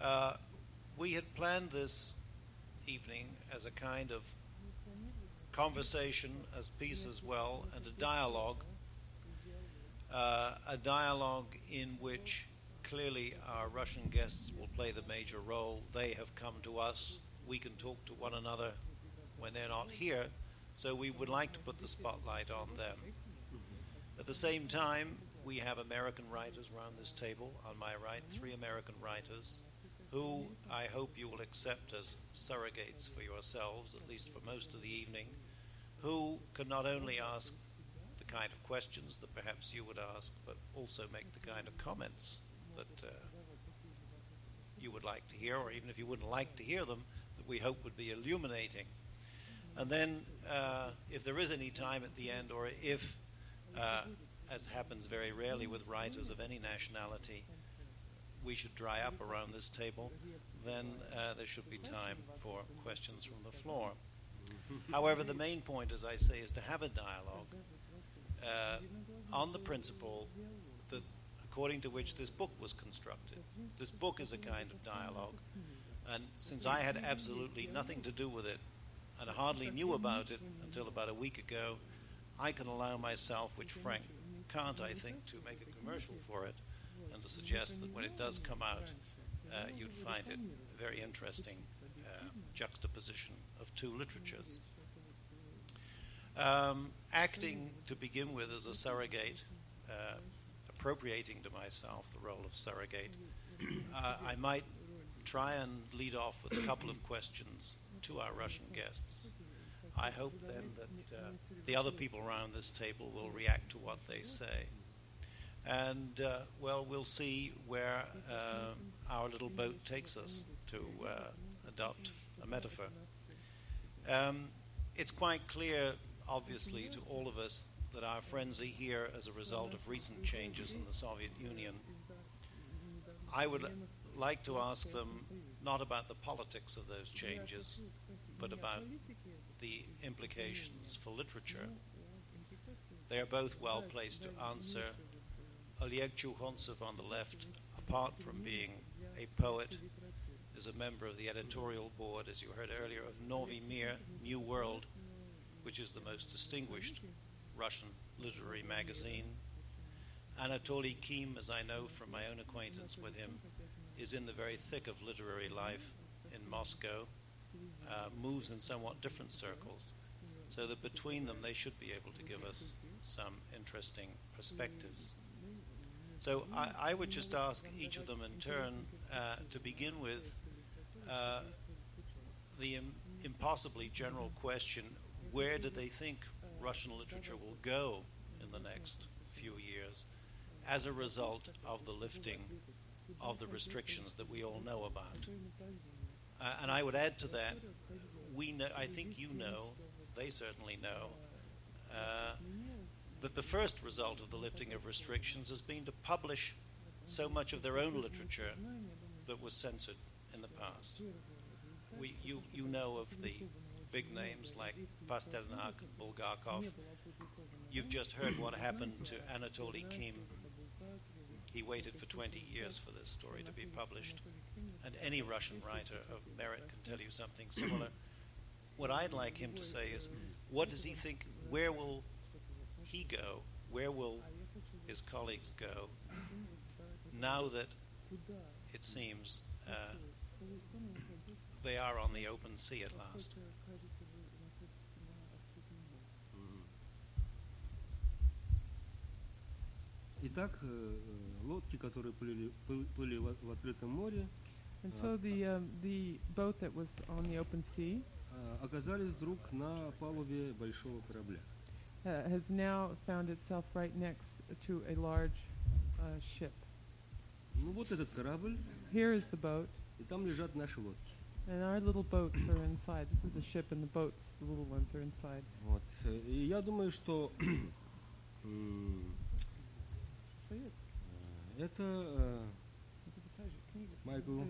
Uh, we had planned this evening as a kind of conversation, as piece as well, and a dialogue. Uh, a dialogue in which clearly our Russian guests will play the major role. They have come to us. We can talk to one another when they're not here, so we would like to put the spotlight on them. At the same time, we have American writers around this table. On my right, three American writers who I hope you will accept as surrogates for yourselves, at least for most of the evening, who can not only ask the kind of questions that perhaps you would ask, but also make the kind of comments that uh, you would like to hear, or even if you wouldn't like to hear them, that we hope would be illuminating. And then, uh, if there is any time at the end, or if, uh, as happens very rarely with writers of any nationality, we should dry up around this table, then uh, there should be time for questions from the floor. However, the main point, as I say, is to have a dialogue uh, on the principle that, according to which this book was constructed. This book is a kind of dialogue, and since I had absolutely nothing to do with it and hardly knew about it until about a week ago, I can allow myself, which Frank can't, I think, to make a commercial for it and to suggest that when it does come out, uh, you'd find it a very interesting uh, juxtaposition of two literatures. Um, acting to begin with as a surrogate, uh, appropriating to myself the role of surrogate, uh, I might try and lead off with a couple of questions to our Russian guests. I hope then that uh, the other people around this table will react to what they say. And, uh, well, we'll see where uh, our little boat takes us to uh, adopt a metaphor. Um, it's quite clear, obviously, to all of us that our friends are here as a result of recent changes in the Soviet Union. I would like to ask them not about the politics of those changes, but about the implications for literature. They are both well placed to answer. Oleg Chukhontsov on the left, apart from being a poet, is a member of the editorial board, as you heard earlier, of Novi Mir, New World, which is the most distinguished Russian literary magazine. Anatoly Kim, as I know from my own acquaintance with him, is in the very thick of literary life in Moscow, uh, moves in somewhat different circles, so that between them they should be able to give us some interesting perspectives. So I, I would just ask each of them in turn uh, to begin with uh, the Im- impossibly general question where do they think Russian literature will go in the next few years as a result of the lifting of the restrictions that we all know about? Uh, and I would add to that, we know, I think you know, they certainly know, uh, that the first result of the lifting of restrictions has been to publish so much of their own literature that was censored in the past. We, you, you know of the big names like Pasternak, and Bulgakov. You've just heard what happened to Anatoly Kim. He waited for 20 years for this story to be published. And any Russian writer of merit can tell you something similar. What I'd like him to say is, what does he think? Where will he go? Where will his colleagues go now that it seems uh, they are on the open sea at last? Итак, э, лодки, которые плыли, плы- плыли в, открытом море, And so the um, the boat that was on the open sea э, оказались вдруг на палубе большого корабля. uh, has now found itself right next to a large uh, ship. Ну вот этот корабль, Here is the boat, и там лежат наши лодки. and our little boats are inside. This is a ship, and the boats, the little ones, are inside. Вот. Э, И я думаю, что это, э, Can you- Майкл,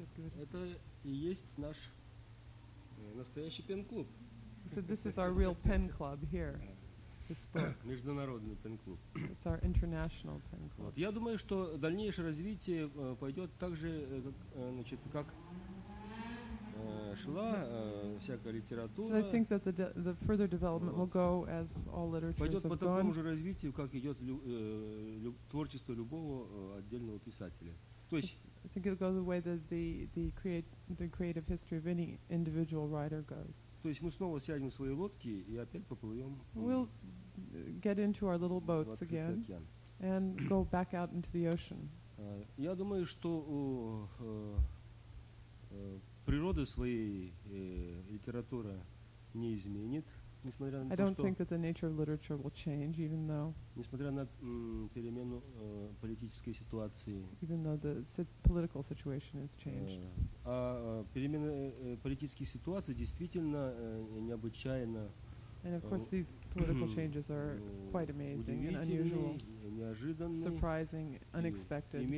это и есть наш э, настоящий пен-клуб, So this is our real pen club here. This book. международный пен-клуб. It's our international pen club. Вот. Я думаю, что дальнейшее развитие э, пойдет так же, как, значит, как So литература, I think that the, de- the further development will go as all literatures пойдет по have такому gone. же развитию, как идет лю- э, лю- творчество любого э, отдельного писателя. То есть I think it'll go the way that the the create the creative history of any individual writer goes. То есть мы снова сядем в свои лодки и опять поплывем We'll uh, get into our little в boats открытый again океан. and go back out into the ocean. А, Я думаю, что э, э, природа своей э, литература не изменит. несмотря на I то, don't что, think that the nature of literature will change, even though несмотря на м, перемену э, политической ситуации, even though the si- political situation has changed. э, а э, перемена э, политических ситуаций действительно э, необычайно And of course, these political changes are ну, quite amazing and unusual, surprising, unexpected, and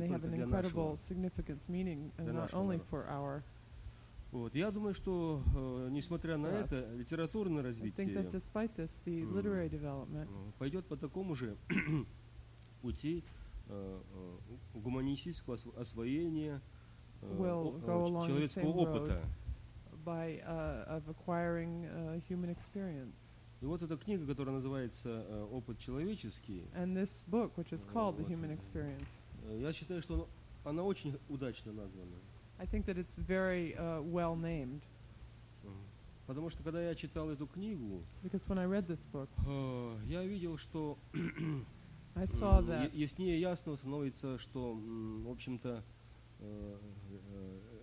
they have an incredible significance, meaning uh, not only for our. Вот. Я думаю, что, э, несмотря на Yes. это, литературное развитие this, Mm. пойдет по такому же пути э, э, гуманистического осво- освоения э, о- go э, человеческого опыта. By uh, of acquiring uh, human experience. И вот эта книга, которая называется э, «Опыт человеческий», And this book, which is Uh, called The what- Human Experience, э, я считаю, что она, очень удачно названа. I think that it's very uh, well named. Потому что когда я читал эту книгу, because when I read this book, э, я видел, что I saw that яснее ясно становится, что, в общем-то,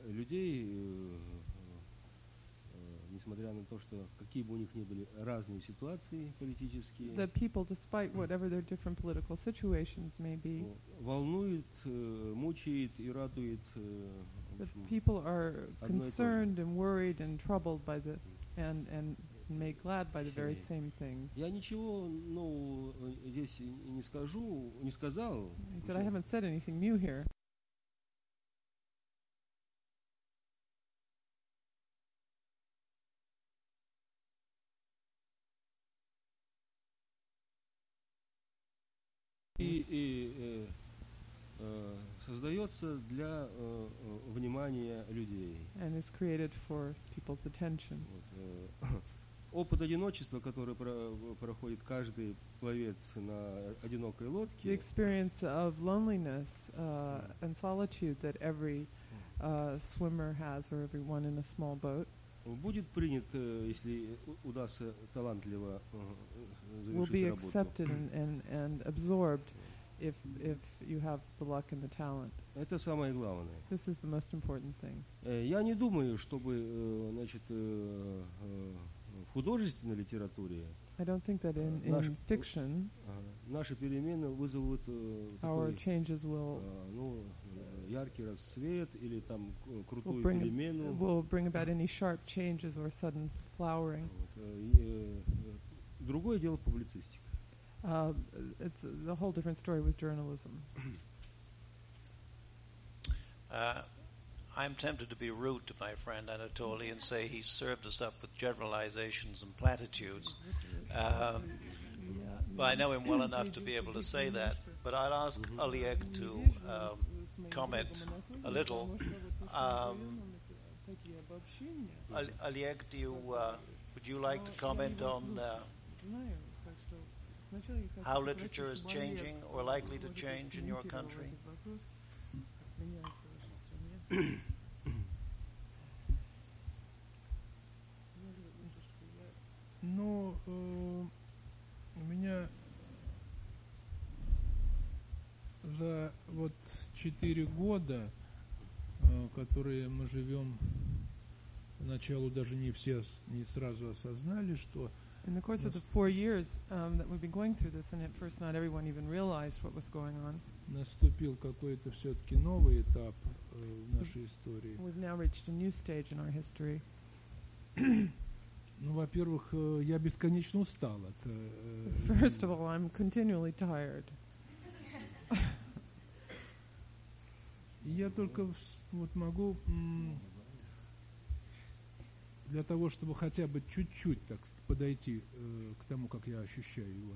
людей, несмотря на то, что какие бы у них ни были разные ситуации политические, that people, despite whatever their different political situations may be, э, волнует, э, мучает и радует. э, общем, people are concerned and worried and troubled by the and and made glad by the very same things. Я ничего нового э, здесь не скажу, не сказал. He said, I haven't said anything new here. И, и, э, э, создается для э, э, внимания людей. and is created for people's attention. Вот, э, опыт одиночества, который про- проходит каждый пловец на одинокой The лодке, experience of loneliness uh, and solitude that every uh, swimmer has, or everyone in a small boat, будет принят, э, если удастся талантливо э, э, will be завершить работу. accepted and, and, and absorbed if, if you have the luck and the talent. Это самое главное. This is the most important thing. Я не думаю, чтобы значит, в художественной литературе I don't think that in, Наш- in fiction э, наши перемены вызовут э, our такой, changes will э, ну, э, яркий расцвет или там к- will крутую bring перемену. will bring about any sharp changes or sudden flowering. Вот, э, и, э, э, Другое дело публицистика. Uh, it's a whole different story with journalism. Uh, I'm tempted to be rude to my friend Anatoly and say he served us up with generalizations and platitudes. Um, but I know him well enough to be able to say that. But I'll ask Oleg to um, comment a little. Um, Al- Oleg, do you, uh, would you like to comment on uh, how literature is changing or likely to change in your country? Ну, э, у меня за вот четыре года, э, которые мы живем, поначалу даже не все не сразу осознали, что In the course of the four years um, that we've been going through this, and at first not everyone even realized what was going on, наступил какой-то все-таки новый этап э, в нашей истории. we've now reached a new stage in our history. Ну, во-первых, э, я бесконечно устал от... э, First of all, I'm continually tired. Я только вот могу для того, чтобы хотя бы чуть-чуть так подойти э, к тому, как я ощущаю его.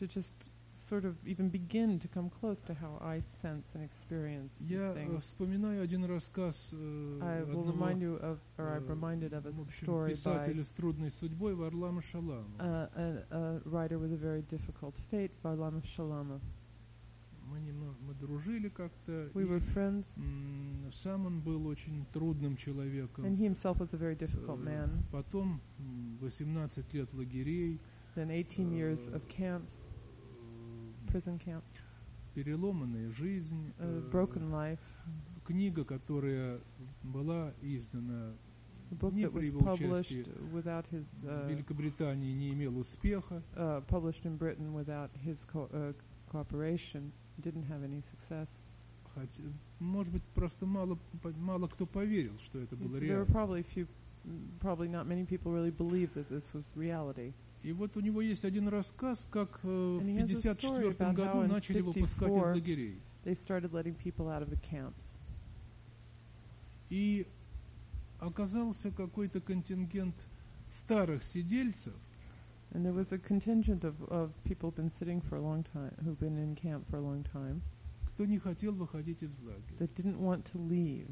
To just sort of even begin to come close to how I sense and experience Я э, вспоминаю один рассказ э, I will одного, remind you of, or I'm э, reminded of a в общем, story by писателя с трудной судьбой Варлама Шалама. uh, a, a writer with a very difficult fate, Varlam Shalama. Мы, немного, мы дружили как-то. We were friends, сам он был очень трудным человеком. and he himself was a very difficult Э, man. Потом м, 18 лет лагерей, Then 18 years of camps, э, prison camps, переломанная жизнь, a э, broken life, книга, которая была издана a book that was published without his uh, Великобритании не имел успеха. uh, published in Britain without his co- uh, cooperation, didn't have any success. Хотя, может быть, просто мало, мало кто поверил, что это было So there were probably few, mm, probably not many people really believed that this was reality. И вот у него есть один рассказ, как э, в And he has a story 1954 about how году in начали выпускать 54 из лагерей. They started letting people out of the camps. И оказался какой-то контингент старых сидельцев, And there was a contingent of, of people who've been sitting for a long time, who've been in camp for a long time, кто не хотел выходить из лагеря. that didn't want to leave.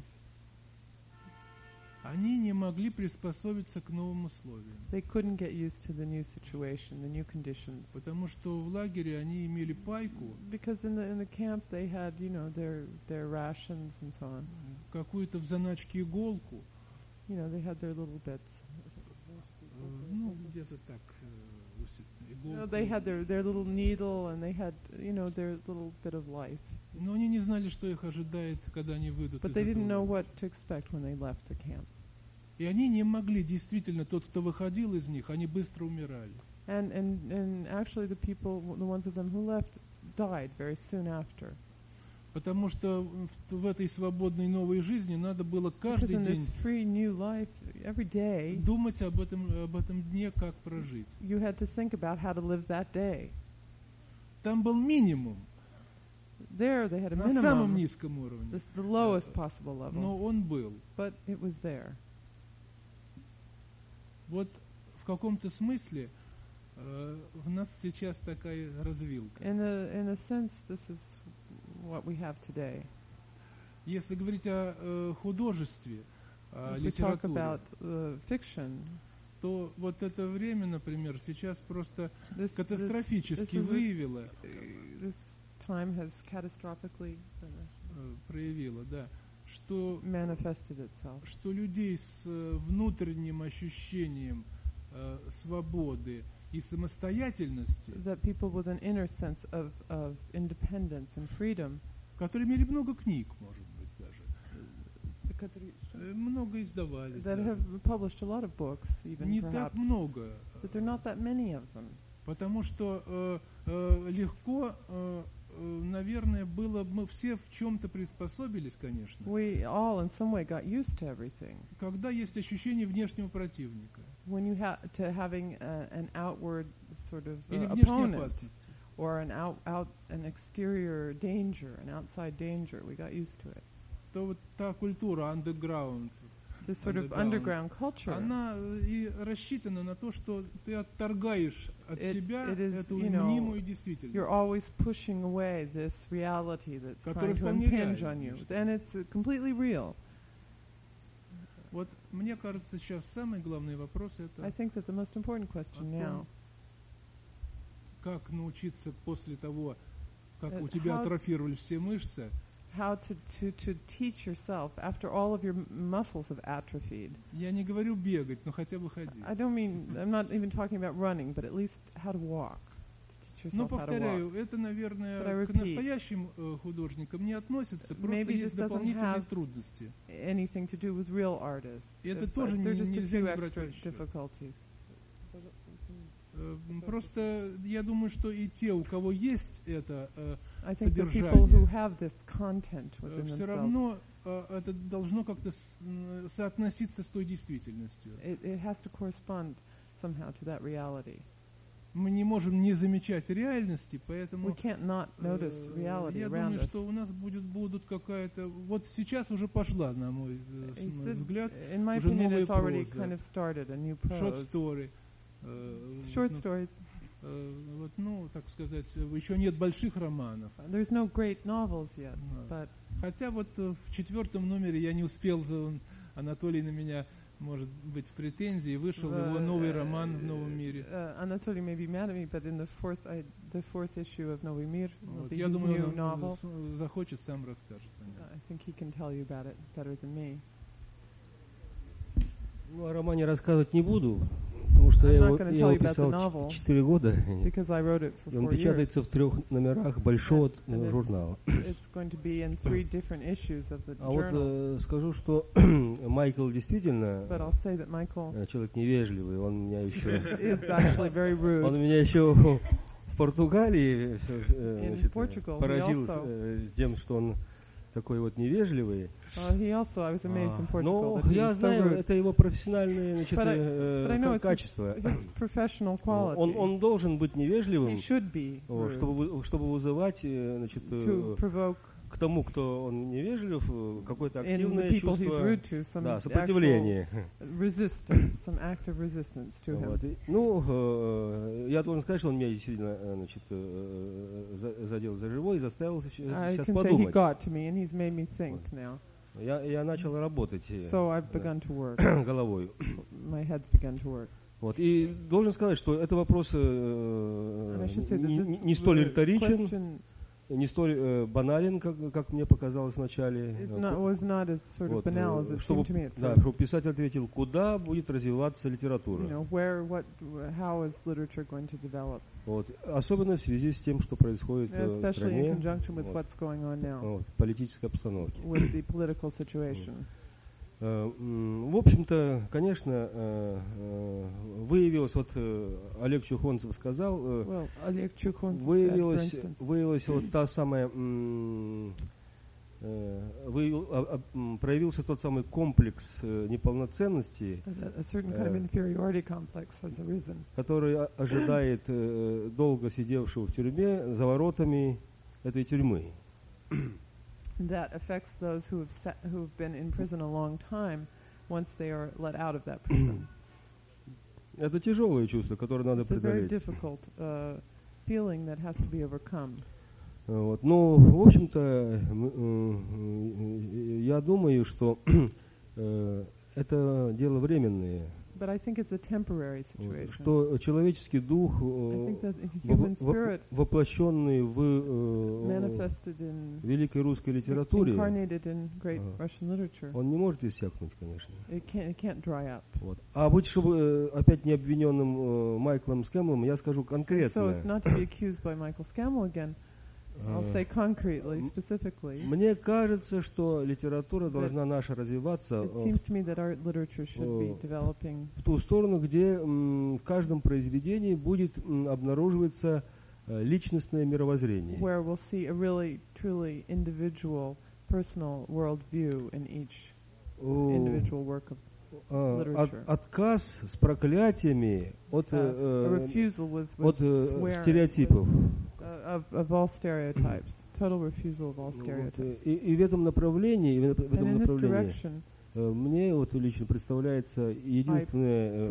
Они не могли приспособиться к новым условиям, They couldn't get used to the new situation, the new conditions. потому что в лагере они имели пайку, Because in the in the camp they had, you know, their their rations and so on. какую-то в заначке иголку, You know, they had their little bits. э, ну, где-то так, э, усит- You know, иголку. they had their their little needle and they had, you know, their little bit of life. Но они не знали, что их ожидает, когда они выйдут But из they didn't этого know лагеря. what to expect when they left the camp. И они не могли, действительно, тот, кто выходил из них, они быстро умирали. And and and actually the people, the ones of them who left, died very soon after. Потому что в, в этой свободной новой жизни надо было каждый день this free new life, every day думать об этом, об этом дне, как прожить. you had to think about how to live that day. Там был минимум There they had a на самом minimum, низком уровне, this, the lowest possible level, но он был. but it was there. Вот в каком-то смысле э, у нас сейчас такая развилка. In a in a sense, this is what we have today. Если говорить о э, художестве, о If we talk литературе, about uh, fiction, то вот это время, например, сейчас просто this, this, катастрофически this, is a- выявило, this time has catastrophically э, проявило, да, что manifested itself. что людей с э, внутренним ощущением э, свободы и самостоятельности, That people with an inner sense of, of independence and freedom, которые имели много книг, может быть, даже, э, много издавались, that даже. have published a lot of books, even не так perhaps, много, but there are not that many of them. потому что э, э, легко, э, э, наверное, было, мы все в чем-то приспособились, конечно, We all, in some way, got used to everything. когда есть ощущение внешнего противника When you have to having a, an outward sort of uh, или внешней opponent опасности. or an out, out an exterior danger, an outside danger, we got used to it. То вот та культура underground, This sort of Underground. underground culture. она э, и рассчитана на то, что ты отторгаешь от It- себя it is, эту you know, мнимую You're действительность. always pushing away this reality that's Которая trying to вполне impinge реальна, on you, конечно. and it's uh, completely real. Вот мне кажется, сейчас самый главный вопрос это I think that the most important question now как научиться после того, как Э, у тебя атрофировались все мышцы, how to, to, to teach yourself after all of your muscles have atrophied. я не говорю бегать, но хотя бы ходить. I don't mean I'm not even talking about running, but at least how to walk. Но повторяю, это, наверное, к настоящим э, художникам не относится, просто есть дополнительные трудности. Это тоже нельзя не брать. Э, Просто я думаю, что и те, у кого есть это, э, Содержание. все равно это должно как-то соотноситься с той действительностью. it, it has to correspond somehow to that reality. Мы не можем не замечать реальности, поэтому э, я думаю, us. что у нас будет, будут какая-то... Вот сейчас уже пошла, на мой, э, мой взгляд, in уже opinion, новая проза. kind of started, a new short story. э, Short ну, stories. э, вот, ну, так сказать, еще нет больших романов. There's no great novels yet, but Хотя вот в четвертом номере я не успел, Анатолий на меня, может быть, в претензии, вышел его the, новый uh, роман в новом мире. uh, Anatoly may be mad at me, but in the fourth, I, the fourth issue of Mir will Вот, я думаю, new он novel. захочет, сам расскажет. I think he can tell you about it better than me. Ну, о романе рассказывать не буду, что я его, я его писал novel. 4 года, и он печатается в трех номерах большого журнала. А вот э, скажу, что Майкл действительно э, человек невежливый, он меня еще, он меня еще в Португалии э, значит, поразил э, тем, что он такой вот невежливый. А, Но that я he's so знаю, это его профессиональные значит, But I- But I качества. quality. Он, он должен быть невежливым, чтобы, чтобы вызывать э, значит, э, к тому, кто он невежлив, э, какое-то активное чувство да, actual сопротивления. resistance, some active resistance to him. Вот. И, Ну, э, я должен сказать, что он меня действительно э, значит, э, за- задел за живой и заставил сейчас he подумать. Я, я начал работать э, So I've begun to work. головой. My head's begun to work. Вот. И должен сказать, что это вопрос э, не, не столь риторичен, не столь э, банален, как, как мне показалось вначале. Э, not, was not as sort of вот, banal э, чтобы, да, писатель ответил, куда будет развиваться литература. You know, where, what, how is literature going to develop? Вот. Особенно в связи с тем, что происходит э, в стране, conjunction with вот. what's going on now, вот, политической обстановке. with the political situation. М, В общем-то, конечно, э, э, выявилось, вот э, Олег Чухонцев сказал, э, Well, said, for выявилась, выявилась вот та самая, э, выявил- а- а, проявился тот самый комплекс э, неполноценности, kind of э, который ожидает э, долго сидевшего в тюрьме за воротами этой тюрьмы. that affects those who have sat, who have been in prison a long time once they are let out of that prison. Это тяжелое чувство, которое надо it's a very преодолеть. difficult uh, feeling that has to be overcome. Вот. Ну, в общем-то, м, э, я думаю, что э, это дело временное. But I think it's a temporary situation. Что человеческий дух, э, воплощенный в э, великой русской литературе, он не может иссякнуть, конечно. it can't, it can't dry up. Вот. А быть, чтобы э, опять не обвиненным Майклом Скэмлом, я скажу конкретно. I'll Э, say concretely, specifically, Мне кажется, что литература должна наша развиваться it э, seems to me that our literature should be э, developing в ту сторону, где в каждом произведении будет обнаруживаться э, личностное мировоззрение. where we'll see a really, truly individual, personal worldview in each individual work of а, от- отказ с проклятиями от, uh, a э, э, от э, стереотипов. with, uh, of, of all stereotypes, total refusal of all Вот, э, stereotypes. и, и в этом направлении, и в, в And этом in this направлении direction, э, мне вот лично представляется единственная э,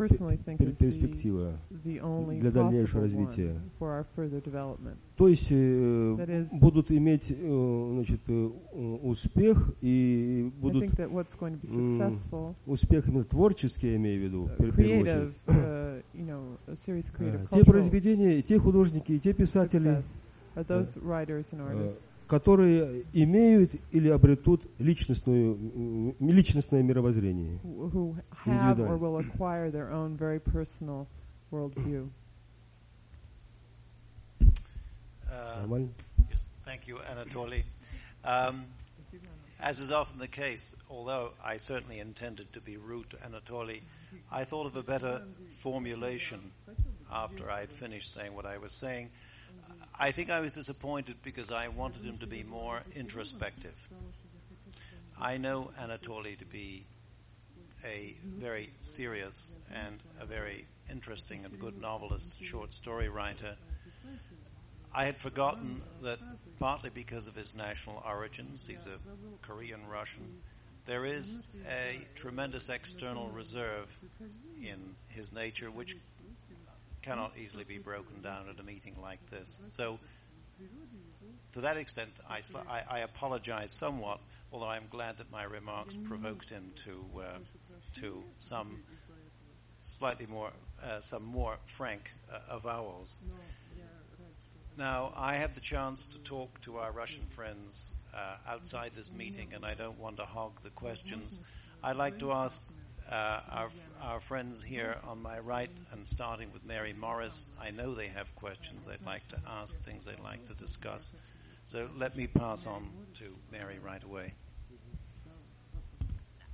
перспектива. для дальнейшего развития. То есть э, is- будут иметь э, значит, э, успех и будут успех именно творческий, я имею в виду, creative, uh, you know, Э, Те произведения, те художники, те писатели, success are those writers and э, artists которые имеют или обретут личностную, м, личностное мировоззрение. who, who have or Индивидуально. will acquire their own very personal worldview. Uh, Нормально? Yes, thank you, Anatoly. Um, as is often the case, although I certainly intended to be rude to Anatoly, I thought of a better formulation after I had finished saying what I was saying. I think I was disappointed because I wanted him to be more introspective. I know Anatoly to be a very serious and a very interesting and good novelist, short story writer. I had forgotten that partly because of his national origins, he's a Korean Russian, there is a tremendous external reserve in his nature which cannot easily be broken down at a meeting like this. So, to that extent, I, I, I apologize somewhat, although I'm glad that my remarks provoked him to, uh, to some slightly more, uh, some more frank uh, avowals. Now, I have the chance to talk to our Russian friends uh, outside this meeting, and I don't want to hog the questions. I'd like to ask uh, our, our friends here on my right, and starting with Mary Morris, I know they have questions they'd like to ask, things they'd like to discuss. So let me pass on to Mary right away.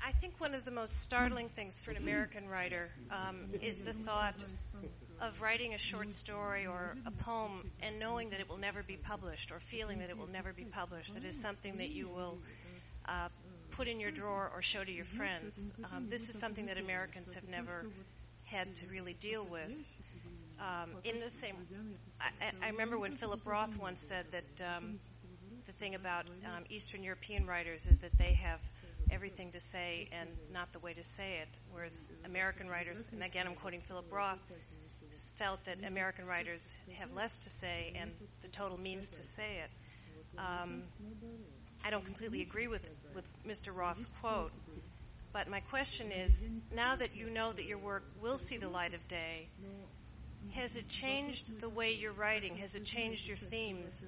I think one of the most startling things for an American writer um, is the thought of writing a short story or a poem and knowing that it will never be published or feeling that it will never be published. That is something that you will uh, put in your drawer or show to your friends. Um, this is something that Americans have never had to really deal with. Um, in the same, I, I remember when Philip Roth once said that um, the thing about um, Eastern European writers is that they have everything to say and not the way to say it, whereas American writers, and again I'm quoting Philip Roth, felt that American writers have less to say and the total means to say it. Um, I don't completely agree with with Mr. Roth's quote, but my question is: now that you know that your work will see the light of day, has it changed the way you're writing? Has it changed your themes?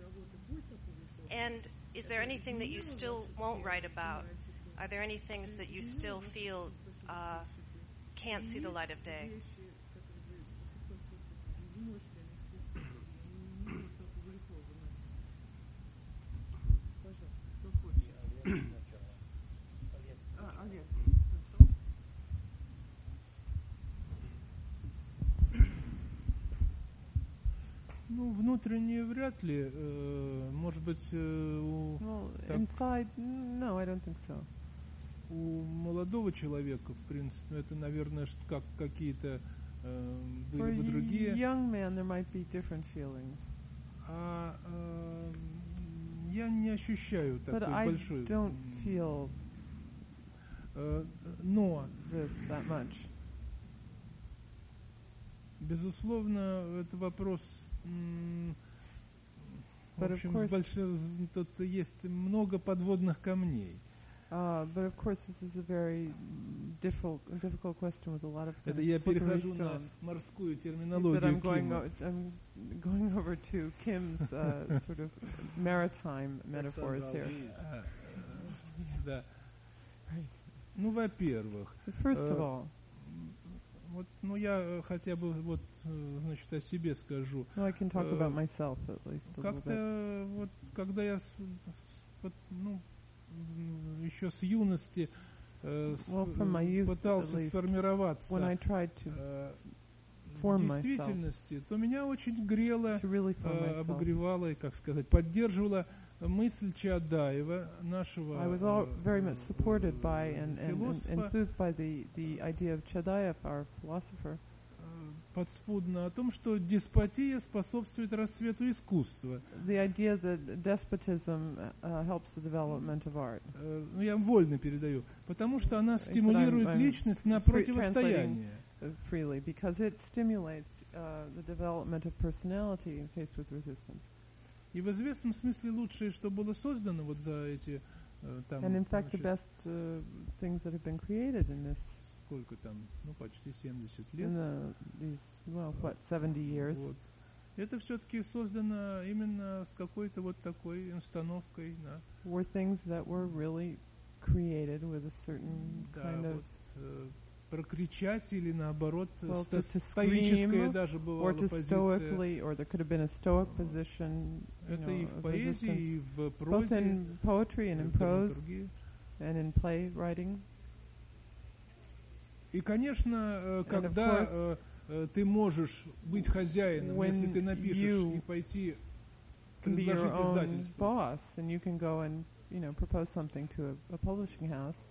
And is there anything that you still won't write about? Are there any things that you still feel uh, can't see the light of day? Ну, внутренне вряд ли. э, Может быть, э, у, Well, Так. inside, no, I don't think so. у молодого человека, в принципе, это, наверное, как какие-то э, For были бы a другие. young man, there might be different feelings, А э, я не ощущаю but такой I большой. don't feel э, Но, this that much. безусловно, это вопрос. В общем, course- с з- тут есть много подводных камней. Uh, but of course, this is a very difficult, difficult question with a lot of kind Это я перехожу на stones. морскую He said, терминологию I'm going, Кима. o- I'm going over to Kim's uh, sort of maritime metaphors here. А, Да. Right. Ну, во-первых, So first of Uh, all, вот, ну я э, хотя бы вот, э, значит, о себе скажу. well, I can talk uh, about myself at least Как-то э, вот, когда я вот, ну, еще с юности э, Well, from my youth, пытался least, сформироваться When I tried to, э, form в myself. действительности, то меня очень грело, really э, myself, обогревала и, как сказать, поддерживала мысль Чадаева, нашего I was all э, very much supported by and, and, and enthused by the, the idea of Chadayev, our philosopher, э, подспудно о том, что деспотия способствует расцвету искусства. the idea that despotism uh, helps the development of art. Э, Ну, я вольно передаю. Потому что она стимулирует I'm- I'm личность на противостояние. uh, freely because it stimulates uh, the development of personality faced with resistance. И в известном смысле лучшее, что было создано вот за эти э, там, and in fact, the значит, best uh, things that have been created in this, сколько там, ну почти 70 лет. in the, these, well, what, 70 years, Вот. Это все-таки создано именно с какой-то вот такой инстановкой, да, were things that were really created with a certain да, kind of вот, э, прокричать или наоборот Well, сто- to- to стоическая scream даже бывала or to позиция. stoically, or there could have been a stoic position, you Это know, и в of поэзии, resistance, и в both прозе, in poetry and и in в prose драматургии. and in playwriting. И, конечно, э, of когда course, э, э, ты можешь быть хозяином, when если ты напишешь you и пойти can be your предложить own издательству, boss, and you can go and you know propose something to a, a publishing house,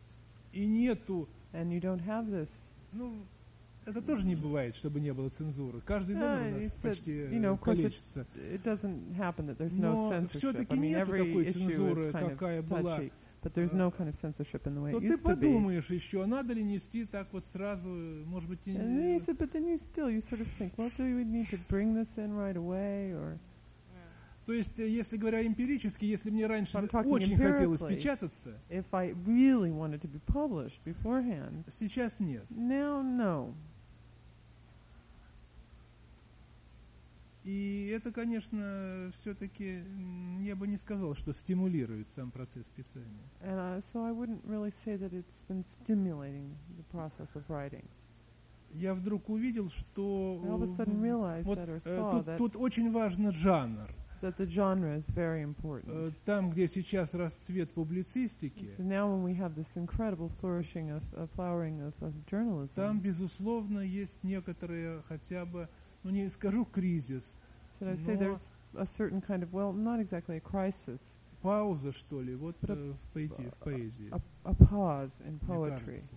и нету, and you don't have this. ну, это тоже не бывает, чтобы не было цензуры. Каждый номер у нас почти э, you know, of course it- калечится. It doesn't happen that there's no Но censorship. все-таки I mean, нету every такой issue цензуры, is kind какая of была. touchy, but there's no kind of censorship in the way it used to be. подумаешь еще, надо ли нести так вот сразу, может быть, и And then he said, but then you still, you sort of think, well, do we need to bring this in right away, or То есть, э, если говоря эмпирически, если мне раньше очень хотелось печататься, if I really wanted to be published beforehand? сейчас нет. Now, no. И это, конечно, все-таки я бы не сказал, что стимулирует сам процесс писания. And uh, so I wouldn't really say that it's been stimulating the process of writing. Я вдруг увидел, что вот, э, тут, тут очень важен жанр. that the genre is very Э, important. Там, где сейчас расцвет публицистики, So now when we have this incredible flourishing of, of flowering of, of journalism, там, безусловно, есть некоторые хотя бы, ну не скажу кризис, should I say но- there's a certain kind of, well, not exactly a crisis, пауза, что ли, вот a- э, в поэзии. В поэзии a, a pause in мне poetry, кажется.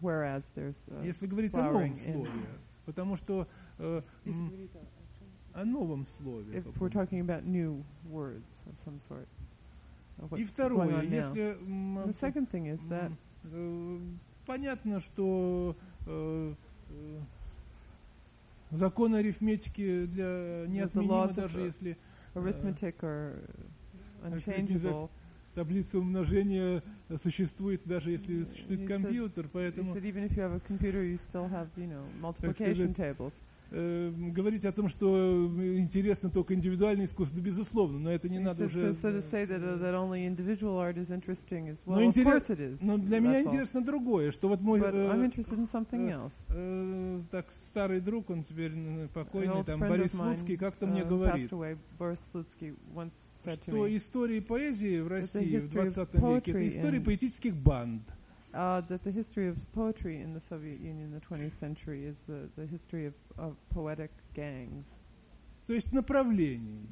whereas there's a, Если говорить о новом flowering in- слове, потому что э, м, о новом слове. if каком-то. we're talking about new words of some sort. of И what's going второе, on now. если м, And the second thing is that м, э, понятно, что э, э, законы арифметики для неотменимы, даже если arithmetic are Как unchangeable. таблица умножения существует, даже если существует компьютер, поэтому said even if you have a computer, you still have, you know, multiplication tables. Э, говорить о том, что э, интересно только индивидуальное искусство, безусловно, но это не надо уже... Но интерес-. Но для меня интересно другое, что вот мой э, э, э, так старый друг, он теперь э, покойный, там friend Борис Слуцкий, как-то мне говорит, что история поэзии в России в history of 20 веке это история поэтических банд. uh, that the history of poetry in the Soviet Union in the 20th century is the, the history of, of poetic gangs, То есть направлений.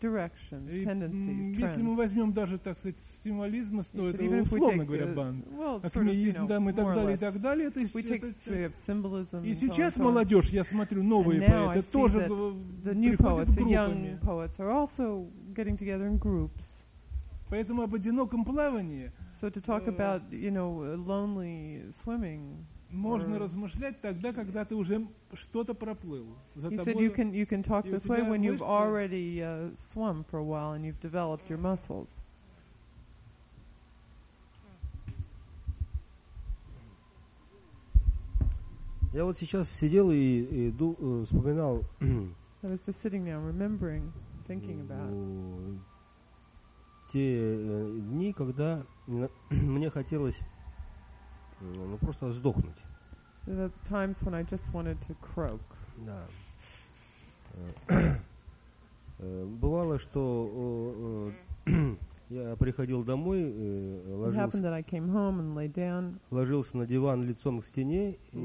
directions, И, м, tendencies, если мы trends. возьмем даже, так сказать, символизм, He то said это even if we условно take, говоря uh, банд. well, it's sort of, you Акмеизм know, там и так more or далее, и less. так далее. Это, We take это- sort of symbolism и and so on сейчас and so on. молодежь, я смотрю, новые And now I поэты see тоже that г- The new приходят poets, the группами. Поэтому об одиноком плавании So to talk Uh, about, you know, uh, lonely swimming, можно Or- размышлять тогда, когда ты уже что-то проплыл. За he said тобой you can you can talk this way when you've already uh, swum for a while and you've developed your muscles. Я вот сейчас сидел и, и ду- э, вспоминал I was just sitting now, remembering, thinking about э, те э, дни, когда м, мне хотелось э, ну, просто сдохнуть. the times when I just wanted to croak. Да. Э, э, Бывало, что э, э, я приходил домой, э, ложился, ложился на диван лицом к стене и,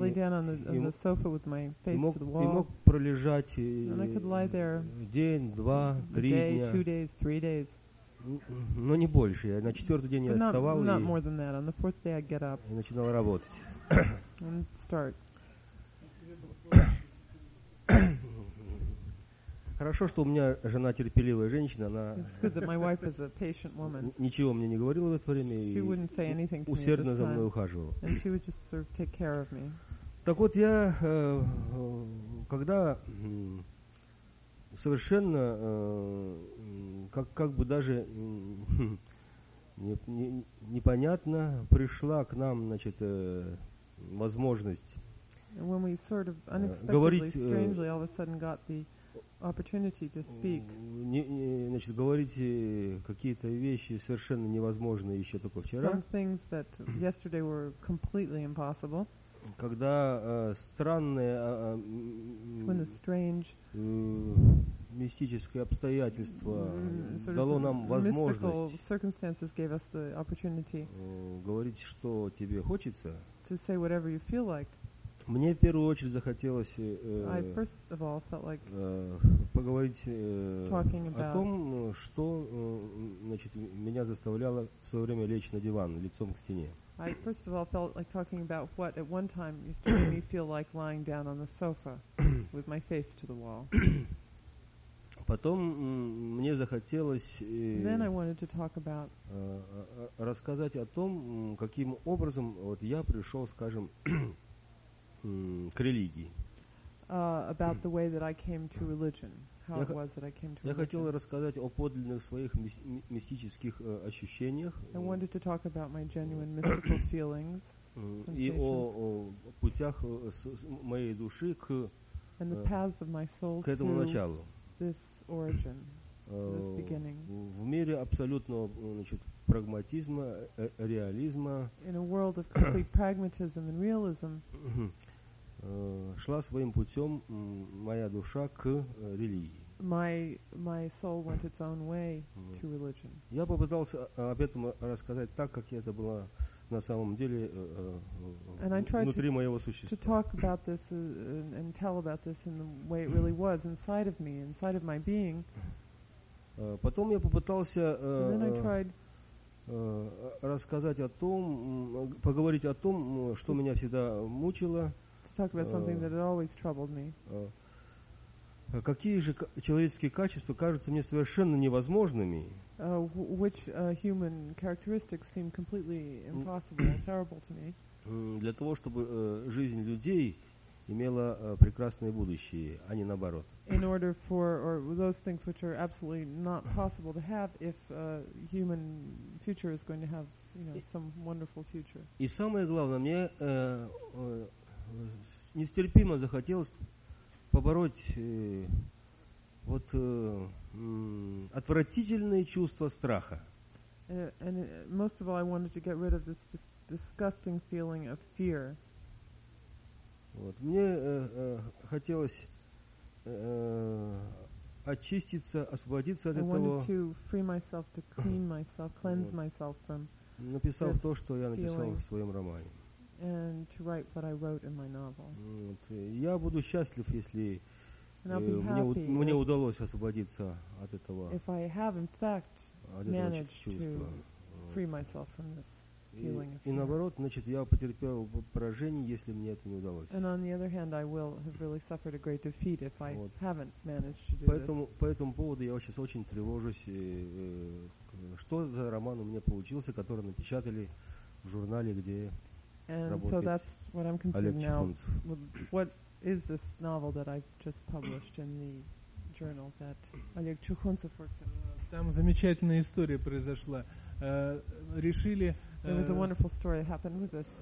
мог, и мог пролежать э, день, два, три дня, но не больше. Я на четвертый день я but not, отставал not и, more than that. On the fourth day, I'd get up и начинал работать. and start. Хорошо, что у меня жена терпеливая женщина, она ничего мне не говорила в это время She и усердно за мной ухаживала. Так вот, я, э, э, когда совершенно э, как, как бы даже не- не- непонятно пришла к нам значит, э, возможность sort of unexpectedly, говорить, э, не- не- значит, говорить э, какие-то вещи совершенно невозможные еще только вчера, когда э, странное strange, э, мистическое обстоятельство mm, дало нам возможность э, говорить, что тебе хочется. to say whatever you feel like. Мне в первую очередь захотелось э, all like э, поговорить э, о том, э, что э, значит, меня заставляло в свое время лечь на диван лицом к стене. I first of all felt like talking about what at one time used to make me feel like lying down on the sofa with my face to the wall. Потом м, мне захотелось э, Then I wanted to talk about э, э, рассказать о том, м, каким образом вот я пришел, скажем, м, к религии. uh, about the way that I came to religion, how Я хотел рассказать о подлинных своих мис- ми- мистических э, ощущениях I wanted to talk about my genuine mystical feelings м, и о, путях э, моей души к, этому началу. Э. В мире абсолютного значит, прагматизма, э, реализма In a world of complete pragmatism and realism, э, шла своим путем моя душа к э, религии. My my soul went its own way to religion. Я попытался а, об этом рассказать так, как это было на самом деле э, э, And I tried внутри моего To существа. talk about this uh, and, tell about this in the way it really was inside of me, inside of my being. Э, Потом я попытался э, э, э, рассказать о том, поговорить о том, что меня всегда мучило, to talk about something Uh, that had always troubled me. Э, какие же человеческие качества кажутся мне совершенно невозможными, Uh, wh- which uh, human characteristics seem completely impossible and terrible to me. для того, чтобы э, жизнь людей имела э, прекрасное будущее, а не наоборот. in order for, or those things which are absolutely not possible to have if uh, human future is going to have, you know, some wonderful future. И самое главное, мне э, э, нестерпимо захотелось побороть э, вот э, отвратительные чувства страха. Uh, and uh, most of all, I wanted to get rid of this dis- disgusting feeling of fear. Вот. Мне э, э, хотелось э, очиститься, освободиться от I этого, to free myself, to clean myself, cleanse Вот. myself from, написав то, что я написал feeling. в своем романе. And to write what I wrote in my novel. Вот. И Я буду счастлив, если And I'll э, be мне, happy мне if, удалось освободиться от этого, if I have, in fact, от этого чу- managed to free myself from this И, feeling of и fear. наоборот, значит, я потерпел поражение, если мне это не удалось. And on the other hand, I will have really suffered a great defeat if I Вот. haven't managed to do Поэтому this. по этому поводу я сейчас очень тревожусь, э, э, что за роман у меня получился, который напечатали в журнале, где And so работает that's what I'm Олег concerned now. Чехунцев. with What is this novel that I've just published in the journal that Oleg Chukhuntsov works in? Там замечательная история произошла. Э, решили There was a э, wonderful story that happened with this.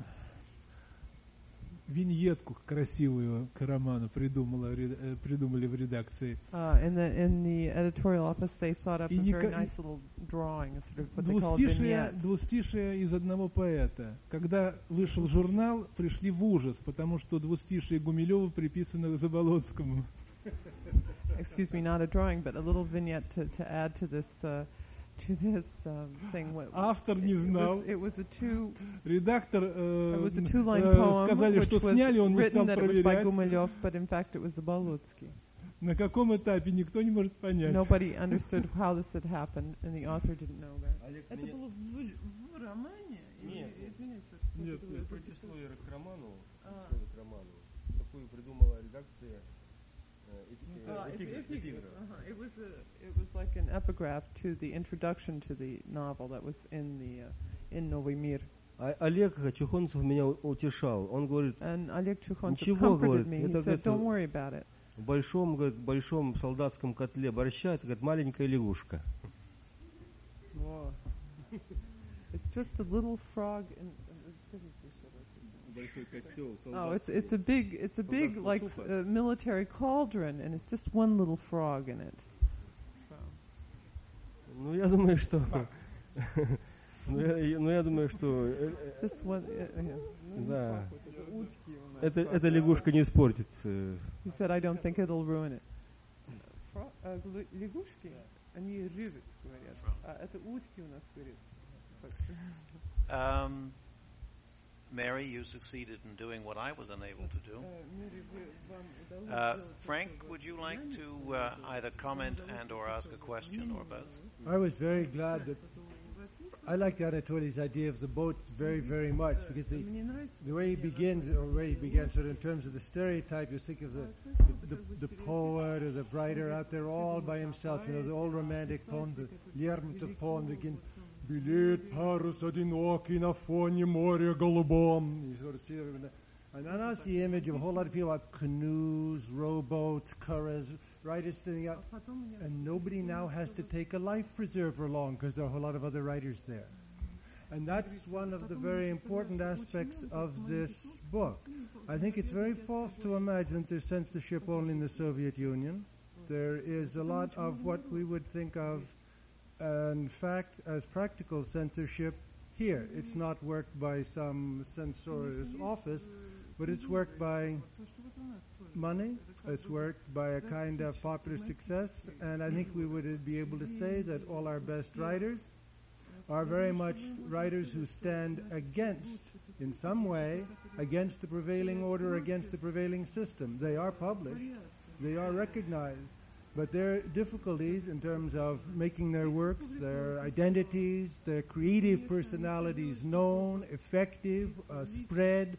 виньетку красивую к роману придумала, э, придумали в редакции. Uh, in the in the editorial office, they thought up a very nice little drawing, a sort of what Двустишие, двустишие из одного поэта. Когда вышел журнал, пришли в ужас, потому что двустишие Гумилева приписано Заболоцкому. Excuse me, not a drawing, but a little vignette to, to add to this uh, to this um, thing. What, Автор не it, знал. was, it was a two Редактор It was a н- two-line poem сказали, which что was сняли, он не стал written that it was by проверять. But in fact it was Zabalutsky. На каком этапе никто не может понять. Nobody understood how this had happened, and the author didn't know that. Олег, Это было в, в романе? Нет, извините, Нет, это нет, предисловие к роману, А. к роману, такую придумала редакция э, эпи- э, uh-huh. It was a, it was like an epigraph to the introduction to the novel that was in the uh, in Новый мир. А Олег Чухонцев меня у- утешал. Он говорит, And Oleg Chukhontsov Ничего, comforted говорит, me. He это, said, это- "Don't worry about it." в большом, говорит, большом солдатском котле борща, это говорит, маленькая лягушка. It's just a little frog. In, Большой котел oh, it's it's a big it's a big Солдатского like s- супа. uh, military cauldron, and it's just one little frog in it. Ну, я думаю, что... ну, я, ну, я думаю, что... э, э, uh, yeah. Да. Это, эта лягушка не испортит. э, He said, "I don't think it'll ruin it." Э, Лягушки, они ревят, говорят. А это утки у нас говорят. Um, Mary, you succeeded in doing what I was unable to do. Uh, Frank, would you like to uh, either comment and or ask a question or both? I was very glad that I like Anatoly's idea of the boats very, very much because the, Мне нравится. the way he begins, or way he begins, sort of in terms of the stereotype, you think of the, the, the, the poet or the writer out there all by himself. You know, the old romantic poem, the Lermontov poem begins, «Белеет парус одинокий на фоне моря голубом». You sort of see it. and then I see the image of a whole lot of people like canoes, rowboats, curras, writers standing out. And nobody now has to take a life preserver along because there are a whole lot of other writers there. And that's one of the very important aspects of this book. I think it's very false to imagine that there's censorship only in the Soviet Union. There is a lot of what we would think of, in fact, as practical censorship here. It's not worked by some censor's office, but it's worked by money. It's worked by a kind of popular success, and I think we would be able to say that all our best writers are very much writers who stand against, in some way, against the prevailing order, against the prevailing system. They are published, they are recognized, but their difficulties in terms of making their works, their identities, their creative personalities known, effective, uh, spread,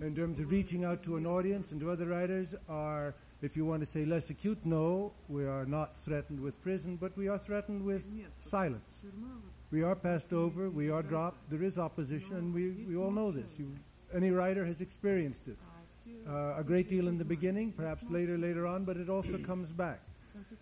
in terms of reaching out to an audience and to other writers are, if you want to say less acute, no, we are not threatened with prison, but we are threatened with silence. We are passed over, we are dropped, there is opposition, and we, we all know this. You, any writer has experienced it. Uh, a great deal in the beginning, perhaps later, later on, but it also comes back.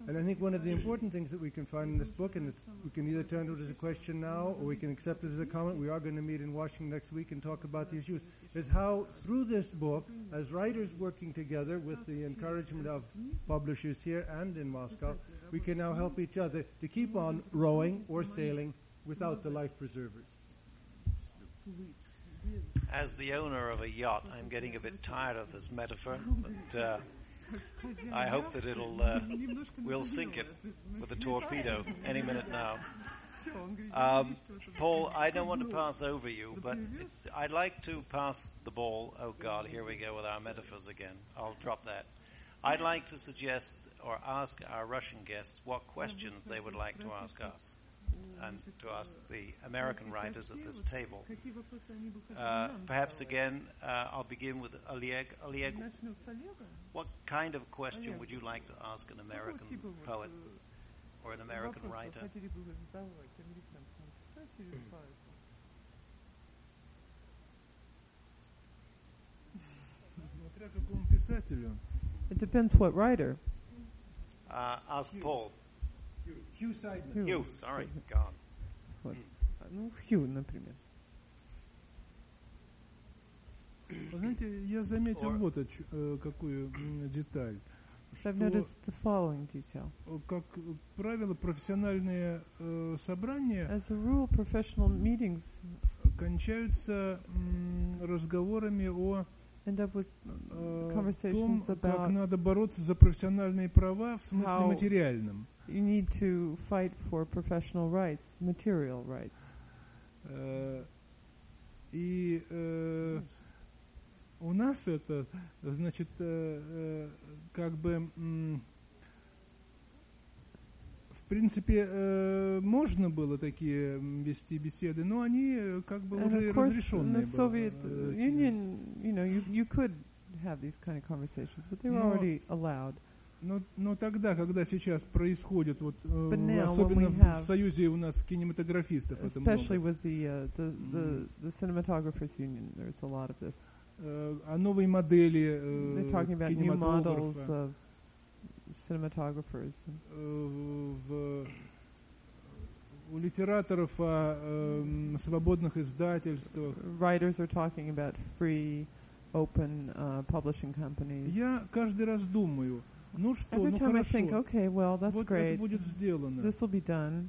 And I think one of the important things that we can find in this book, and we can either turn it as a question now or we can accept it as a comment. We are going to meet in Washington next week and talk about the issues. Is how through this book, as writers working together with the encouragement of publishers here and in Moscow, we can now help each other to keep on rowing or sailing without the life preservers. As the owner of a yacht, I'm getting a bit tired of this metaphor, but uh, I hope that it'll uh, we'll sink it with a torpedo any minute now. Um, Paul, I don't want to pass over you, but I'd like to pass the ball. Oh God, here we go with our metaphors again. I'll drop that. I'd like to suggest or ask our Russian guests what questions they would like to ask us and to ask the American writers at this table. Uh, perhaps again, uh, I'll begin with Oleg. Oleg, what kind of question would you like to ask an American poet or an American writer? Смотря какому писателю. It depends what writer. Uh, ask Paul. Hugh Seidman. Hugh. You, sorry, God. Ну, Хью, например. Вы знаете, я заметил Or- вот э, какую деталь. Что, noticed the following detail. э, как правило, профессиональные э, собрания As a rule, professional meetings кончаются м, разговорами о end up with э, Conversations том, как about надо бороться за профессиональные права в смысле материальном. you need to fight for professional rights, material rights. И э, у нас это, значит, э, э, как бы, м, в принципе, э, можно было такие вести беседы, но они э, как бы And уже разрешенные. the Soviet были, э, те- Union, you know, you, you could have these kind of conversations, but they were Но- already allowed. Но, но тогда, когда сейчас происходит, вот, э, now, особенно в- Союзе у нас кинематографистов это много, with the, uh, the, the, the cinematographers union, there's a lot of this. Э, а новые модели э, кинематографа, э, в- у литераторов о эм, свободных издательствах. Writers are talking about free, open uh, publishing companies. Я каждый раз думаю, ну что, Every ну time I хорошо, think, okay, well, that's вот great. это будет сделано. This will be done.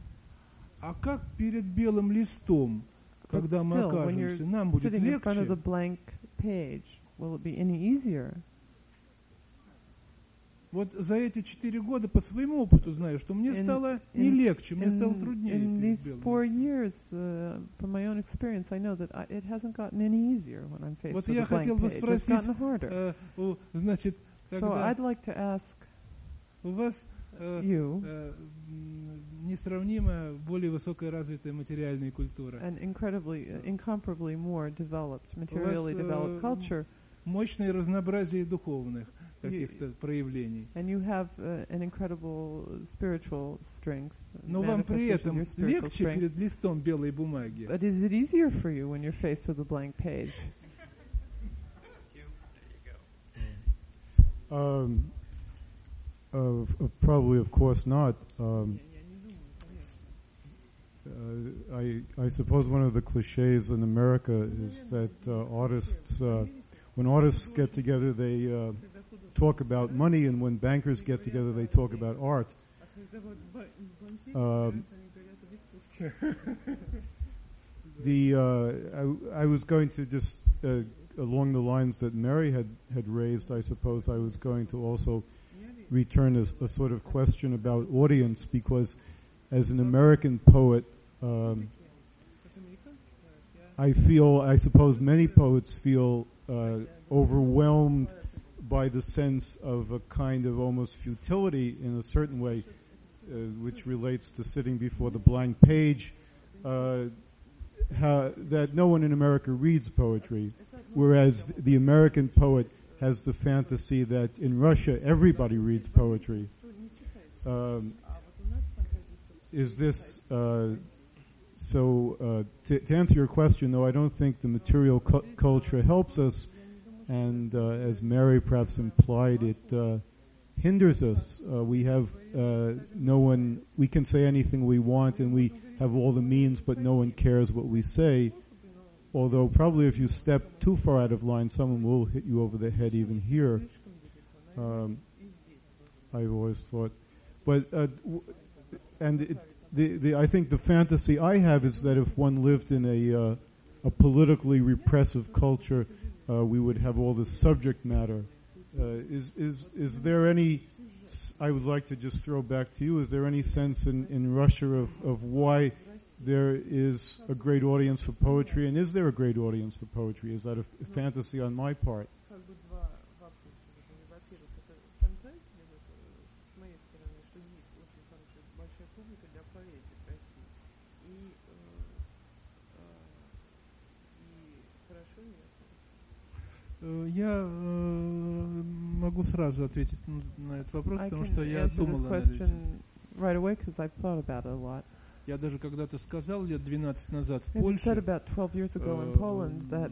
А как перед белым листом, But когда мы still, you're окажемся, нам будет легче? Page, will it be any easier? Вот за эти четыре года по своему опыту знаю, что мне In- стало не in- легче, мне стало In, труднее in these four years, uh, from my own experience, I know that I, it hasn't gotten any easier when I'm faced Вот with я a хотел бы спросить. Э, у- значит, so когда I'd like to ask у вас э, you, э, м, несравнимо более высокая развитая материальная культура, an incredibly, uh, incomparably more developed, materially uh, developed culture, мощное разнообразие духовных каких-то проявлений. and you have uh, an incredible spiritual strength, Но вам при этом легче strength. перед листом белой бумаги. But is it easier for you when you're faced with a blank page? Um, of probably, of course not. Um, uh, I, I suppose one of the cliches in America is that uh, artists, uh, when artists get together, they uh, talk about money, and when bankers get together, they talk about art. Um, the uh, I, I was going to just along the lines that Mary had, had raised. I suppose I was going to also return a, a sort of question about audience because, as an American poet, um, I feel I suppose many poets feel uh, overwhelmed by the sense of a kind of almost futility in a certain way, uh, which relates to sitting before the blank page. Uh, how, that no one in America reads poetry, whereas the American poet has the fantasy that in Russia everybody reads poetry. Um, is this uh, so? Uh, to, to answer your question, though, I don't think the material cu- culture helps us, and uh, as Mary perhaps implied, it uh, hinders us. Uh, we have uh, no one. We can say anything we want, and we have all the means, but no one cares what we say. Although probably if you step too far out of line, someone will hit you over the head even here. Um, I've always thought, but uh, and it, the, the I think the fantasy I have is that if one lived in a uh, a politically repressive culture, uh, we would have all this subject matter. Uh, is is is there any? I would like to just throw back to you. Is there any sense in, in Russia of, of why there is a great audience for poetry, and is there a great audience for poetry? Is that a, f- fantasy on my part? Я э, могу сразу ответить на этот вопрос, I потому что я думал question right away I've thought about it a lot. Я даже когда-то сказал лет 12 назад в was said Польше, about 12 years ago in э, Poland that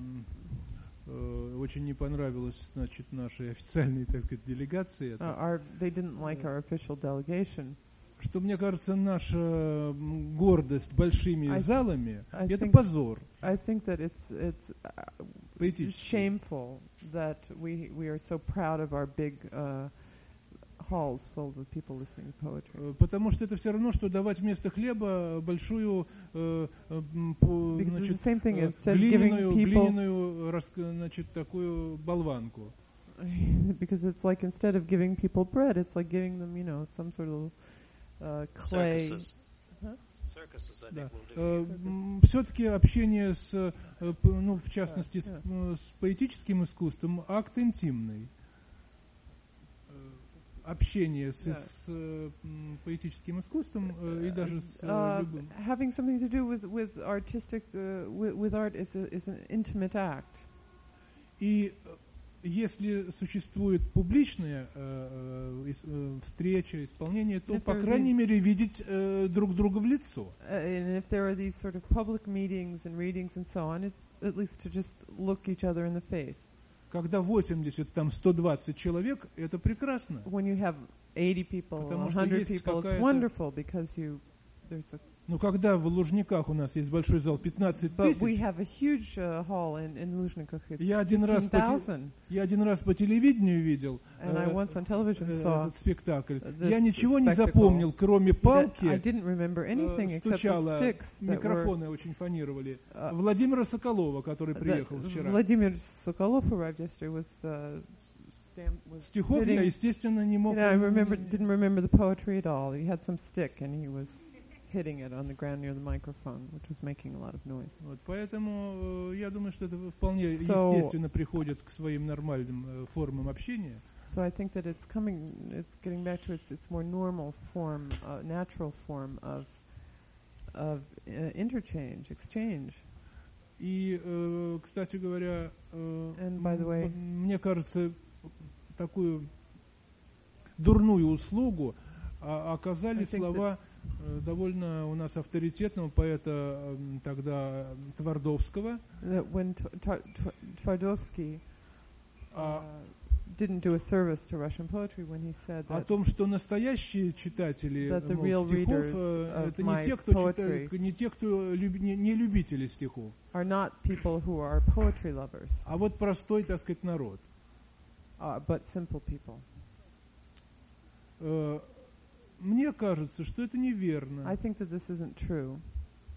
э, очень не понравилось, значит, нашей официальной, так сказать, делегации, uh, our they didn't like our official delegation. что, мне кажется, наша гордость большими I- залами это think- позор I think that it's it's uh, поэтический. shameful that we we are so proud of our big uh, halls filled with people listening to poetry. Э, Потому что это все равно, что давать вместо хлеба большую, э, э, м, по- Because it's значит, the same thing э, as instead of giving глиняную, people глиняную, рас- значит, такую болванку. because it's like instead of giving people bread, it's like giving them you know some sort of uh, clay. Circuses. Да. will do. Все-таки общение с, э, ну, в частности, с, э, с поэтическим искусством, акт интимный. Э, Общение с, с, э, поэтическим искусством э, и даже с э, Uh, любым. having something to do with with artistic uh, with, with art is a, is an intimate act. И э, если существует публичная э, э, э, встреча, исполнение, то, по крайней is- мере, видеть э, друг друга в лицо. Uh, these sort of meetings and readings and so on, it's at least to just look each other in the face. Когда 80, там 120 человек, это прекрасно. When you have 80 people, Потому что 100 есть people, it's какая-то- wonderful because you there's a Но когда в Лужниках у нас есть большой зал 15 but we тысяч, have a huge uh, hall in in Luzhnikov. It's Я один раз по те- 15,000. я один раз по телевидению видел And I э, once on television э, saw этот спектакль. this Я ничего не spectacle запомнил, кроме that I палки. didn't remember anything э, except the стучало, sticks that were микрофоны очень фонировали. uh, Владимира Соколова, который that приехал вчера. Vladimir Sokolov arrived yesterday was uh, stamp was Стихов я, естественно, не мог... You know, I remember didn't remember the poetry at all. He had some stick and he was hitting it on the ground near the microphone, which was making a lot of noise. Вот, поэтому э, я думаю, что это вполне So- естественно приходит к своим нормальным э, формам общения. So I think that it's coming, it's getting back to its its more normal form, uh, natural form of of uh, interchange, exchange. И, э, кстати говоря, э, And by the way- м- мне кажется, такую дурную услугу а, оказали слова э, довольно у нас авторитетного поэта тогда м, Твардовского. That when uh, А, didn't do a service to Russian poetry when he said о that том, что настоящие читатели мол, стихов э, это не те, кто читает, не те, кто люб- не, не любители стихов, are not people who are poetry lovers. а вот простой, так сказать, народ. uh, but simple people. Э, Мне кажется, что это неверно. I think that this isn't true.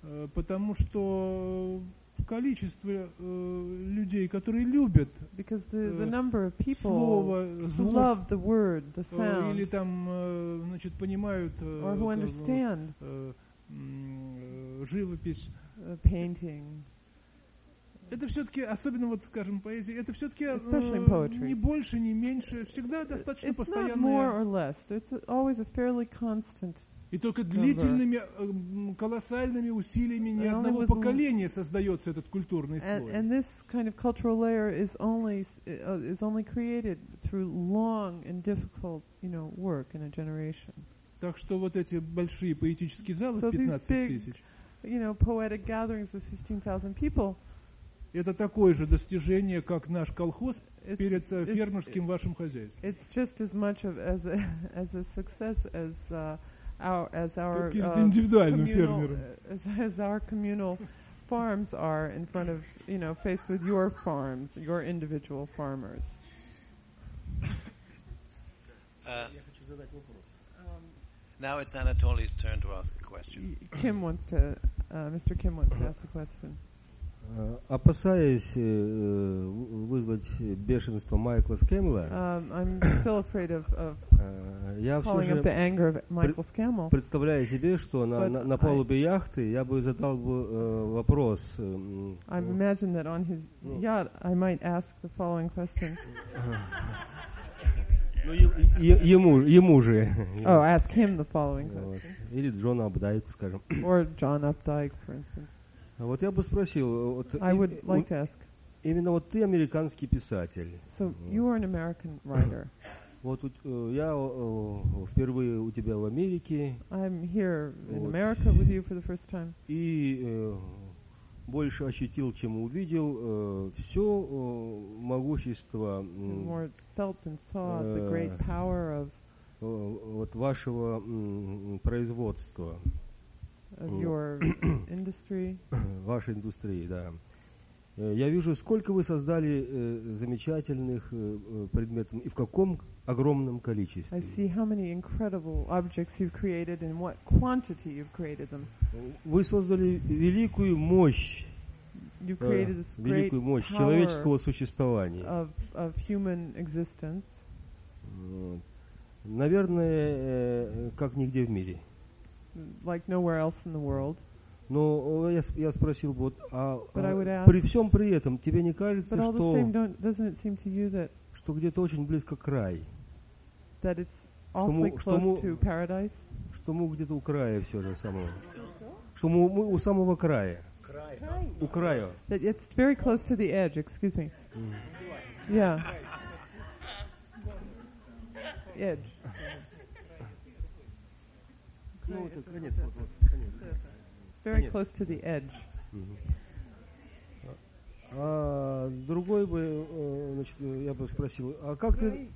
Э, Потому что количество э, людей, которые любят because the, the number of people слово, звук, love the word, the э, или sound, там, э, значит, понимают э, or who э, understand э, э, живопись, painting, это все-таки, особенно вот, скажем, поэзия, это все-таки не больше, не меньше, всегда достаточно it's not more постоянное. or less. It's always a fairly constant. И только длительными, э, колоссальными усилиями ни And одного with- поколения создается этот культурный And, слой. and this kind of cultural layer is only uh, is only created through long and difficult, you know, work in a generation. Так что вот эти большие поэтические залы So в these 15 big- тысяч, You know, poetic gatherings fifteen thousand people. Это такое же достижение, как наш колхоз It's, перед э, it's- фермерским вашим хозяйством. it's just as much of as a as a success as uh, our as our uh, индивидуальным communal, фермером. uh, as, as our communal farms are in front of you know faced with your farms, your individual farmers. Uh, now it's Anatoly's turn to ask a question. Kim wants to, uh, Mr. Kim wants to ask a question. Э, Опасаясь э, э, вызвать бешенство Майкла Скэмела, Um, э, я все же anger of Michael Scammell. представляю себе, что на, на, на I- палубе яхты я бы задал бы э, вопрос. э, I ну, imagine that on his yacht, I might ask the following question. ну, е- е- ему, ему же. Oh, ask him the following question. Или Джона Абдайк, скажем. Or John Updike, for instance. Вот я бы спросил, вот, I would like to ask. именно вот ты американский писатель. So you are an American writer. Вот э, я э, впервые у тебя в Америке, I'm here in. America with you for the first time. и э, больше ощутил, чем увидел, все могущество э, вот вашего производства, of Mm. your industry. вашей индустрии, да. Э, Я вижу, сколько вы создали э, замечательных э, э, предметов и в каком огромном I количестве. see how many incredible objects you've created and what quantity you've created them. Вы создали великую мощь, You э, created this great великую мощь power человеческого существования. of, of human existence. Наверное, э, как нигде в мире. Like nowhere else in the world. Но э, я, я спросил, вот, а, а при всем при этом тебе не кажется, что, don't, doesn't it seem to you that, что где-то очень близко край, that it's Что мы- awfully что close мы- to paradise? что мы где-то у края все же самого, что мы, мы у самого края, у края. That it's very close to the edge, excuse me. Yeah. Edge. Ну, это конец, вот, вот, конец. It's very close to the edge. А другой бы, э, значит, э, я бы спросил, а как ты...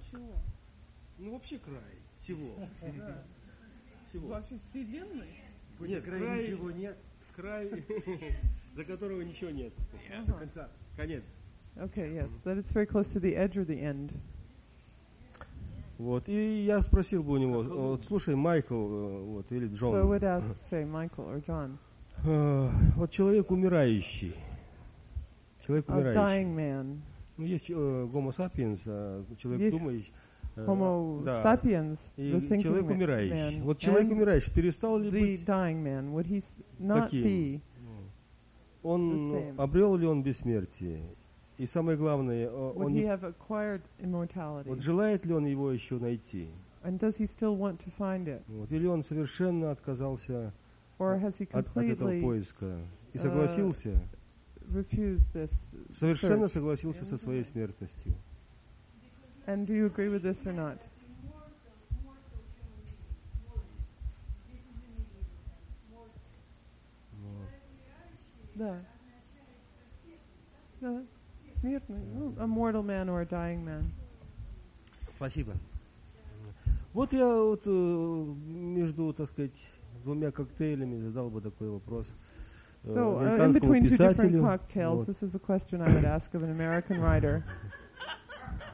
Ну, вообще край, всего. Всего. Вообще вселенной? Нет, край, ничего нет. Край, за которого ничего нет. Конца. Конец. Okay, yes, that it's very close to the edge or the end. Вот, и я спросил бы у него, вот, слушай, Майкл, э, вот, или So I would Джон, ask, say, Michael or John, э, вот человек умирающий, человек a умирающий. dying man, Ну, есть э, Homo sapiens, э, человек Есть думающий. Homo да. sapiens, И the thinking человек умирающий. man, Вот человек and умирающий перестал ли the быть, dying man, would he not Каким? be? он the same. обрел ли он бессмертие? И самое главное, э, Would он he не- have acquired immортality? вот желает ли он его еще найти? And does he still want to find it? Вот, или он совершенно отказался Or has he от, от этого completely поиска и э, согласился, refused this совершенно search? согласился со своей смертностью. And do you agree with this or not? Да. Да. Смертный. Ну, a mortal man or a dying man. Спасибо. Вот я вот э, между, так сказать, двумя коктейлями задал бы такой вопрос. э, So, uh, in американскому between two different писателю. cocktails, Вот. this is a question I would ask of an American writer.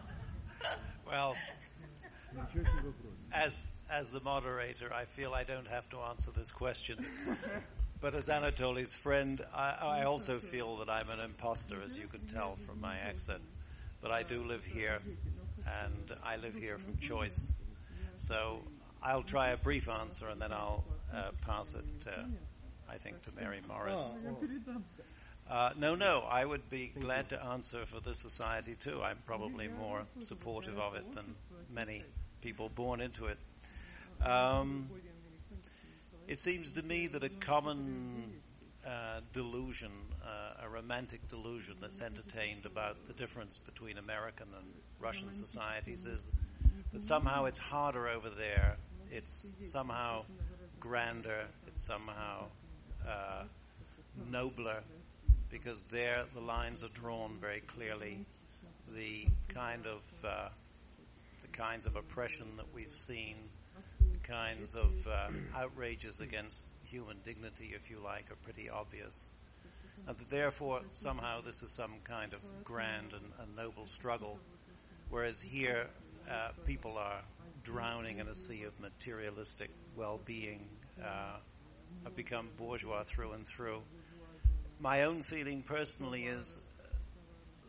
Well, as as the moderator, I feel I don't have to answer this question. But as Anatoly's friend, I, I also feel that I'm an imposter, as you can tell from my accent. But I do live here, and I live here from choice. So I'll try a brief answer, and then I'll uh, pass it, uh, I think, to Mary Morris. Uh, no, no, I would be glad to answer for the society too. I'm probably more supportive of it than many people born into it. Um, it seems to me that a common uh, delusion, uh, a romantic delusion that's entertained about the difference between American and Russian societies is that somehow it's harder over there, it's somehow grander, it's somehow uh, nobler because there the lines are drawn very clearly. The kind of uh, the kinds of oppression that we've seen, kinds of uh, outrages against human dignity, if you like, are pretty obvious. And that therefore, somehow, this is some kind of grand and, and noble struggle, whereas here, uh, people are drowning in a sea of materialistic well being, uh, have become bourgeois through and through my own feeling personally is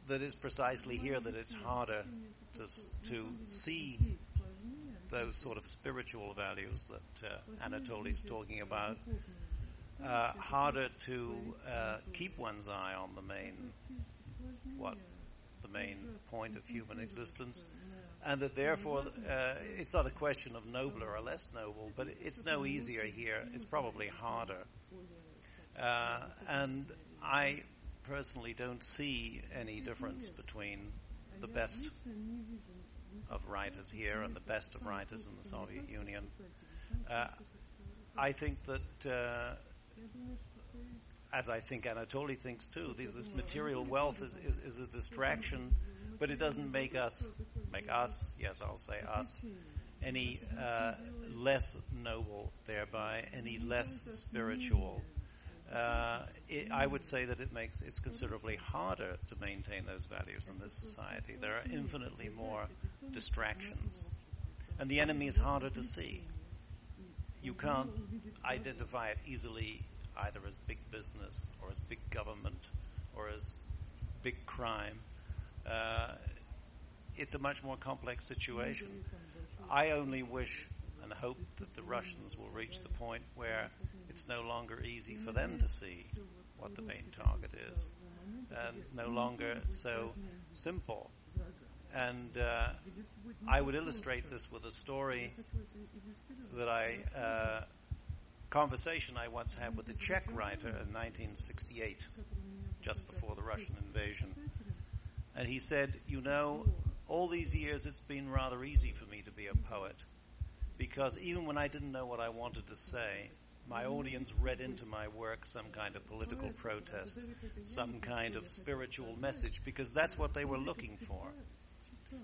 that it's precisely here that it's harder to, to see those sort of spiritual values that uh, Anatoly is talking about. Uh, harder to uh, keep one's eye on the main, what the main point of human existence, and that therefore uh, it's not a question of nobler or less noble, but it's no easier here. It's probably harder uh, and I personally don't see any difference between the best of writers here and the best of writers in the Soviet Union. Uh, I think that, uh, as I think Anatoly thinks too, this material wealth is, is, is, a distraction, but it doesn't make us, make us, yes, I'll say us, any uh, less noble thereby, any less spiritual uh, it, I would say that it makes it's considerably harder to maintain those values in this society. There are infinitely more distractions, and the enemy is harder to see. You can't identify it easily either as big business or as big government or as big crime. Uh, it's a much more complex situation. I only wish and hope that the Russians will reach the point where it's no longer easy for them to see what the main target is, and no longer so simple. And uh, I would illustrate this with a story that I, uh, conversation I once had with a Czech writer in 1968, just before the Russian invasion. And he said, You know, all these years it's been rather easy for me to be a poet because even when I didn't know what I wanted to say, my audience read into my work some kind of political protest, some kind of spiritual message, because that's what they were looking for.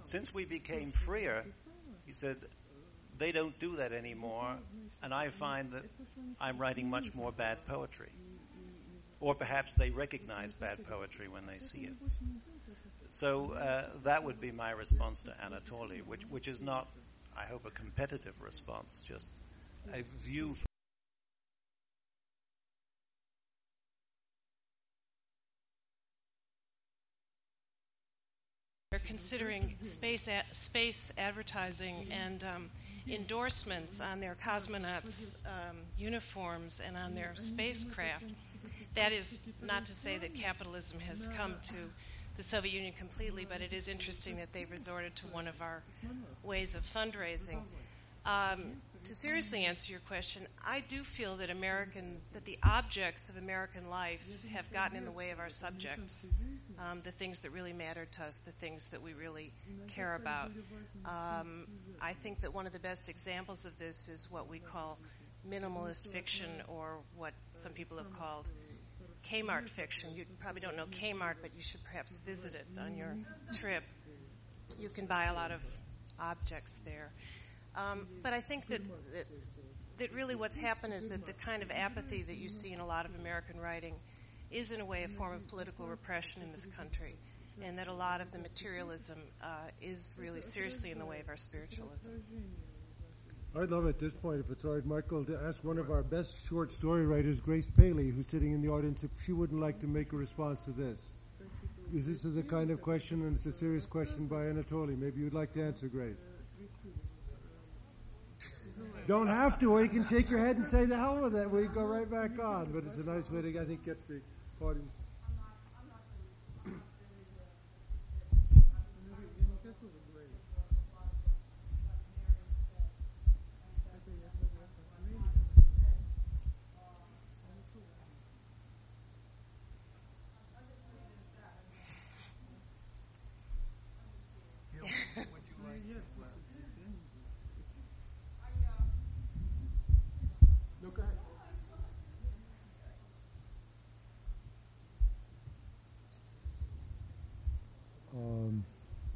Since we became freer, he said, they don't do that anymore, and I find that I'm writing much more bad poetry. Or perhaps they recognize bad poetry when they see it. So uh, that would be my response to Anatoly, which, which is not, I hope, a competitive response, just a view. They're considering space a- space advertising and um, endorsements on their cosmonauts' um, uniforms and on their spacecraft. That is not to say that capitalism has come to the Soviet Union completely, but it is interesting that they've resorted to one of our ways of fundraising. Um, to seriously answer your question, I do feel that American that the objects of American life have gotten in the way of our subjects, um, the things that really matter to us, the things that we really care about. Um, I think that one of the best examples of this is what we call minimalist fiction, or what some people have called Kmart fiction. You probably don't know Kmart, but you should perhaps visit it on your trip. You can buy a lot of objects there. Um, but I think that, that, that really what's happened is that the kind of apathy that you see in a lot of American writing is, in a way, a form of political repression in this country. and that a lot of the materialism uh, is really seriously in the way of our spiritualism. I'd love at this point, if it's all right, Michael, to ask one of our best short story writers, Grace Paley, who's sitting in the audience, if she wouldn't like to make a response to this. Because this is a kind of question, and it's a serious question by Anatoly. Maybe you'd like to answer, Grace. Don't have to, or you can shake your head and say, the hell with it. We go right back on. But it's a nice way to, I think, get the Pode.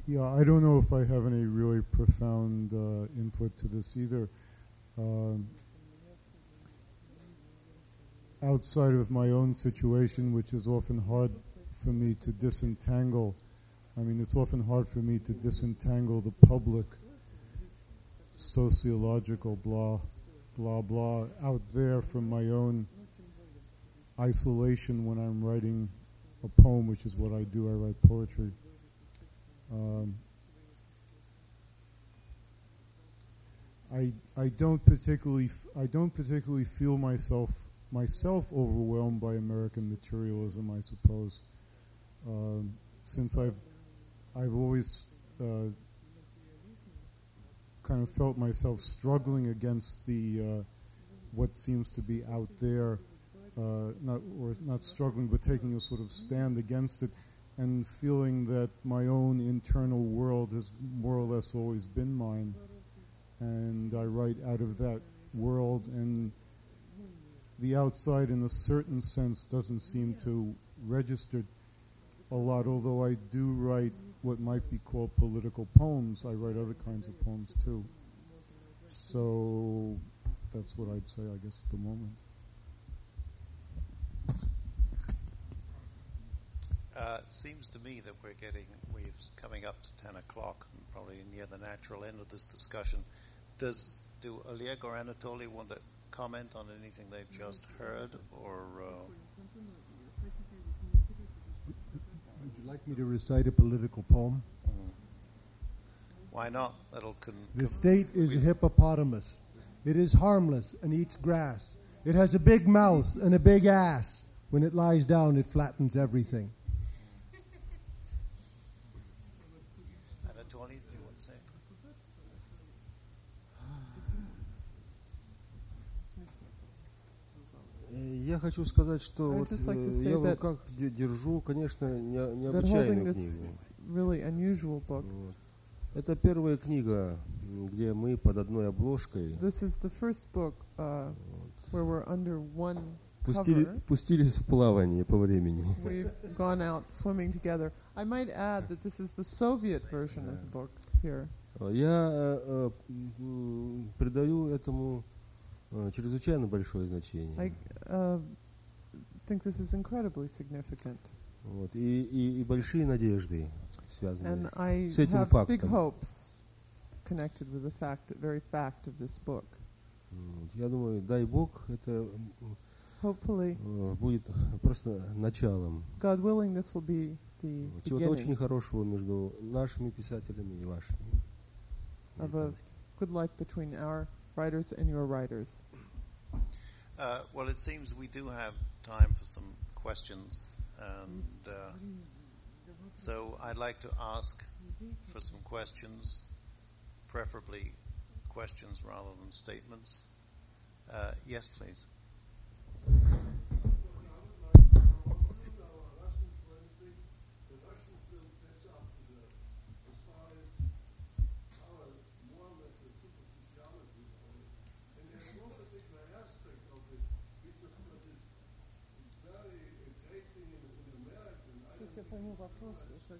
Yeah, I don't know if I have any really profound uh, input to this either. Um, outside of my own situation, which is often hard for me to disentangle, I mean, it's often hard for me to disentangle the public sociological blah, blah, blah out there from my own isolation when I'm writing a poem, which is what I do. I write poetry. Um, I I don't particularly f- I don't particularly feel myself myself overwhelmed by American materialism. I suppose um, since I've I've always uh, kind of felt myself struggling against the uh, what seems to be out there, uh, not or not struggling, but taking a sort of stand against it, and feeling that my own internal world has more or less always been mine, and I write out of that world, and the outside, in a certain sense, doesn't seem to register a lot. Although I do write what might be called political poems, I write other kinds of poems too. So that's what I'd say, I guess, at the moment. Uh, it seems to me that we're getting, we're coming up to 10 o'clock, and probably near the natural end of this discussion. Does, do Oleg or Anatoly want to comment on anything they've just heard, or, uh, Would you like me to recite a political poem? why not? That'll con- The state is a hippopotamus. It is harmless and eats grass. It has a big mouth and a big ass. When it lies down, it flattens everything. Я хочу сказать, что вот, э, я в руках де- держу, конечно, не- необычайную книгу. really unusual book. Вот. Это первая книга, где мы под одной обложкой This is the first book uh, where we're under one пустили, пустились в плавание по времени. We've gone out swimming together. I might add that this is the Soviet version of the book here. Я э, э, придаю этому э, чрезвычайно большое значение. I uh, think this is incredibly significant. Вот. И, и, и большие надежды связаны And I с этим have big фактом. hopes connected with the fact, very fact of this book. Я думаю, дай Бог, это Hopefully, э, будет просто началом God willing, this will be the чего-то очень хорошего между нашими писателями и вашими. of a good life between our writers and your writers. Uh, well, it seems we do have time for some questions, and uh, so I'd like to ask for some questions, preferably questions rather than statements. Uh, yes, please.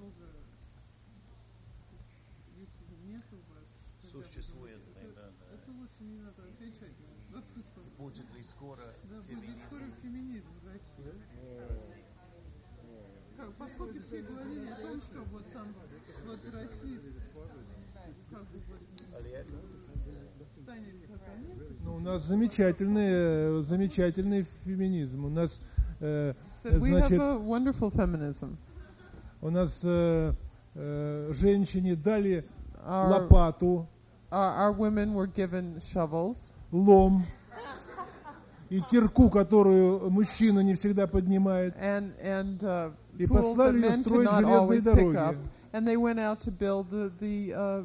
будет если нет у вас, Существует, говорите, да, да. это, это лучше не надо отвечать на этот вопрос. Будет ли скоро Да, будет феминизм? скоро феминизм в России. Как, поскольку все говорили о том, что вот там вот расист, как бы вот станет Ну, у нас замечательный, замечательный феминизм. У нас, э, said we have значит, a wonderful feminism. У нас э, э, женщине дали Our, лопату, our, our women were given shovels лом и кирку, которую мужчина не всегда поднимает. and, and uh, И послали ее строить железные up. дороги. And they went out to build the, the, uh,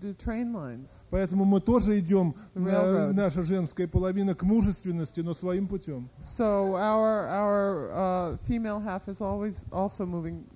the train lines. Поэтому мы тоже идем, на- наша женская половина, к мужественности, но своим путем. So our our uh, female half is always also moving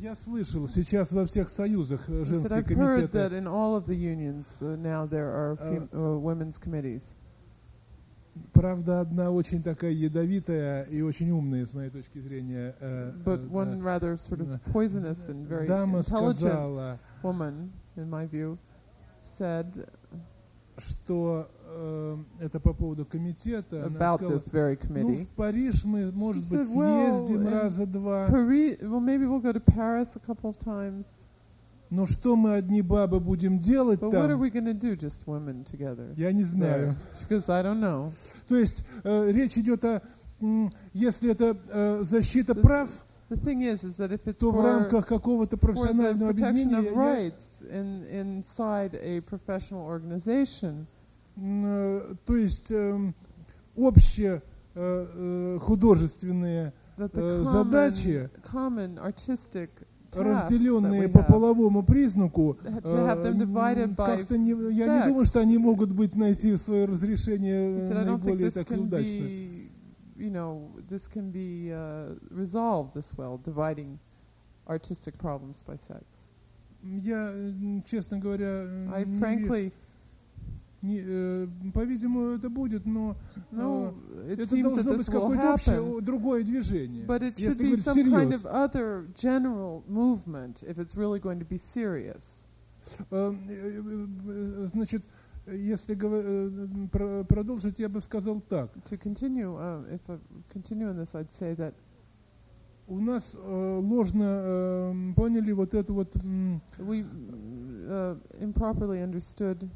Я слышал, сейчас во всех союзах э, женские комитеты. uh, uh. Правда, одна очень такая ядовитая и очень умная, с моей точки зрения, э, But э, one rather sort of poisonous and very дама сказала, woman, in my view, said что э, это по поводу комитета. Она about сказала, this very ну, committee. в Париж мы, может She быть, said, well, съездим in раза два, Paris, well, maybe we'll go to Paris a couple of times. но что мы одни бабы будем делать But what are там, we going to do, just women together? я не There. знаю. She goes, I don't know. То есть э, речь идет о, м, если это э, защита The- прав, The thing is, is that if it's то в for, рамках какого-то for the профессионального protection объединения of я- rights in, inside a professional organization, э, то есть эм, общие э, э, художественные, Э, задачи, разделенные по половому признаку, э, как-то не, я не думаю, что они могут быть найти свое разрешение наиболее так удачно. you know, this can be uh, resolved this well, dividing artistic problems by sex. Я, честно говоря, I frankly, не, э, по-видимому, это будет, но no, it это должно быть какое-то общее, другое движение. but it should Если be говорить some kind всерьез. of other general movement if it's really going to be serious. Э, э, э, Значит, если э, продолжить, я бы сказал так. To continue, uh, if I continue on this, I'd say that У нас э, ложно э, поняли вот эту вот м, we uh, improperly understood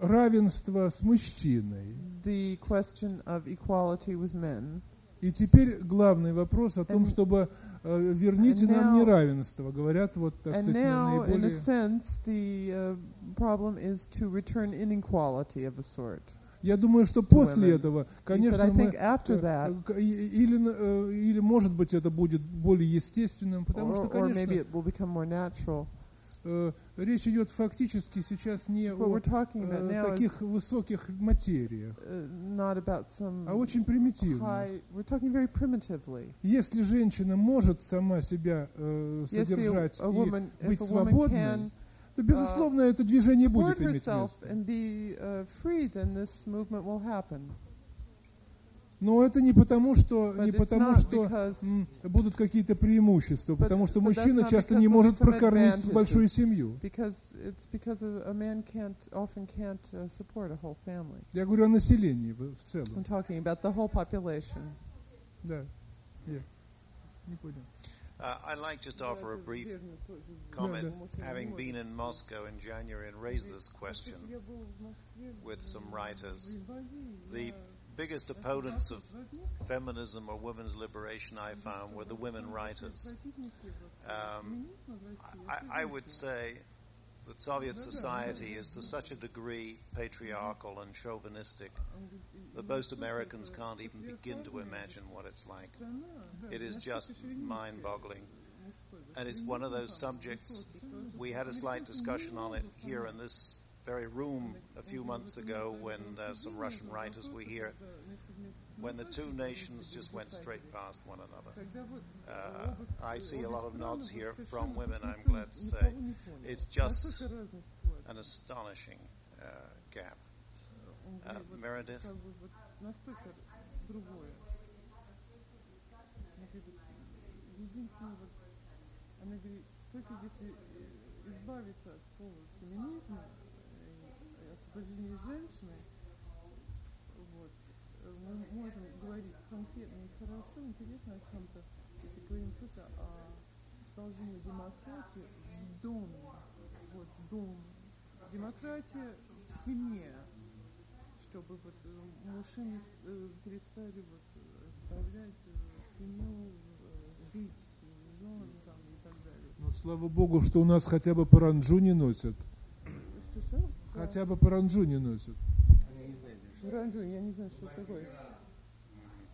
равенство с мужчиной. the question of equality with men. И теперь главный вопрос о том, And- чтобы э, верните нам now- неравенство, говорят вот так сказать, now, in a наиболее. sense, the uh, problem is to return inequality of a sort. Я думаю, что после women. этого, said, конечно, I мы э, that, или э, или может быть это будет более естественным, потому or, что, конечно, э, речь идет фактически сейчас не о э, таких высоких материях, uh, some а очень primitively. Если женщина может сама себя э, содержать и быть свободной, то, безусловно, это движение будет иметь место. and be uh, free, then this movement will happen. Но это не потому, что, But не it's потому, что because будут какие-то преимущества, But- потому что мужчина часто because не может прокормить большую семью. because it's because a, a man can't often can't uh, support a whole family. Я говорю о населении в, в I'm целом. talking about the whole population. Да. Я. Не понял. Uh, I'd like just to offer a brief comment, having been in Moscow in January and raised this question with some writers. The biggest opponents of feminism or women's liberation I found were the women writers. Um, I, I would say that Soviet society is to such a degree patriarchal and chauvinistic that most Americans can't even begin to imagine what it's like. It is just mind boggling. And it's one of those subjects. We had a slight discussion on it here in this very room a few months ago when uh, some Russian writers were here, when the two nations just went straight past one another. Uh, I see a lot of nods here from women, I'm glad to say. It's just an astonishing uh, gap. Uh, Meredith? как бы вот настолько другое. Она говорит, единственное, вот, она говорит, только если э, избавиться от слова феминизма и освобождение женщины, вот, э, мы можем говорить конкретно и хорошо, интересно о чем-то, если говорим только о продолжении демократии в доме, вот, дом, демократия в семье, чтобы вот э, мужчины э, перестали вот оставлять семью, бить жен там и так далее. Ну, слава богу, что у нас хотя бы паранджу не носят. Хотя бы паранджу не носят. Ранжу, я не знаю, что это такое.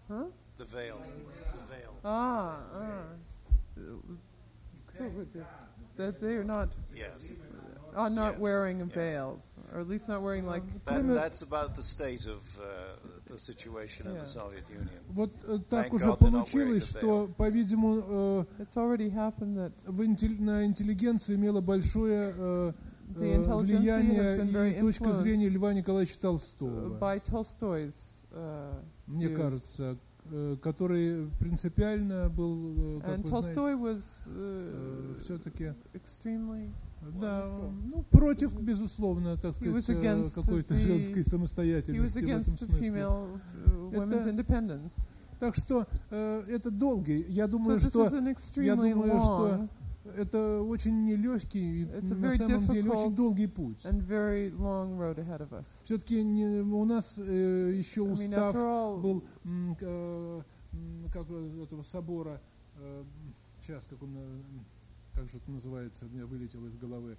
А? The veil. The veil. А, а. Э, Кто будет? That they are not Yes. are not Yes, wearing yes. veils, or at least not wearing like. That, that's about the state of uh, the situation in Yeah. the Soviet Union. Вот э, так уже получилось, что, по-видимому, э, It's already happened that в на интеллигенцию имело большое э, э, влияние и точка зрения Льва Николаевича Толстого. Uh, мне кажется, э, который принципиально был, э, как and вы знаете, Tolstoy was uh, все-таки, extremely да, ну, против, безусловно, так сказать, э, какой-то the- женской самостоятельности в этом смысле. uh, Это-. Так что э, это долгий. Я So думаю, this что extremely думаю, что это очень нелегкий, и на самом деле очень долгий путь. Все-таки у нас э, еще I mean, устав after all, был э, как этого собора, э, сейчас как он, э, как же это называется, у меня вылетело из головы.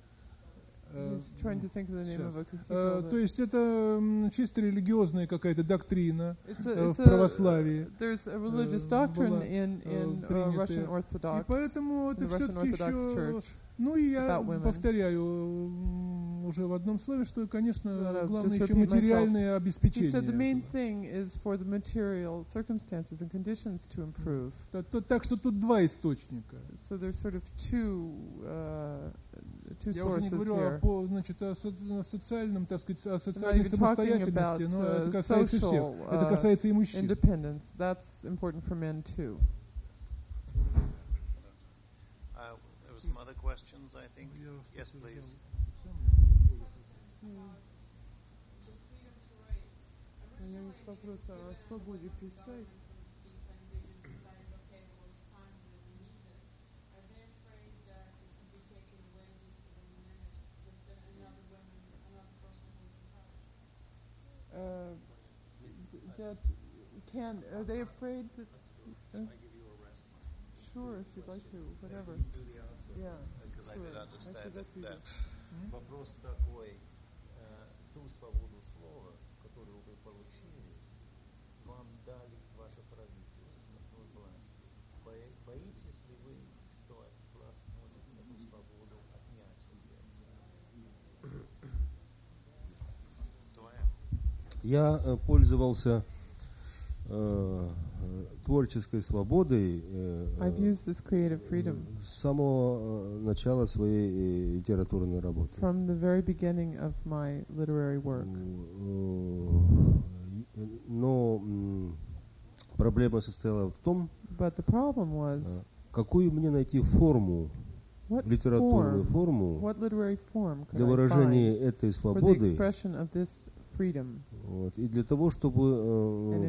То that- есть это чисто религиозная какая-то доктрина э, в православии. э, э, uh, И поэтому это все-таки еще... Ну и я повторяю уже в одном слове, что, конечно, главное еще материальное обеспечение. то- Так что тут два источника. two uh, two Я уже не sources говорю о, here. по- значит, о, со- о социальном, так сказать, о I'm not социальной even talking самостоятельности, about но uh, это касается всех. social Это uh, касается и мужчин. independence. That's important for men too. Uh, there were some other questions, I think. Yes, please. У меня есть вопрос о свободе писать. Uh, that can are they afraid that? Uh, sure, if you'd like to, whatever. Yeah. Because I Sure. did I understand see that, that's that Вопрос такой. Э, Ту свободу Я э, пользовался э, творческой свободой э, э, с самого э, начала своей литературной работы. from the very beginning of my literary work. Э, Но проблема состояла в том, But the problem was какую мне найти форму, what литературную форму what literary form для выражения этой свободы. Freedom Вот, и для того, чтобы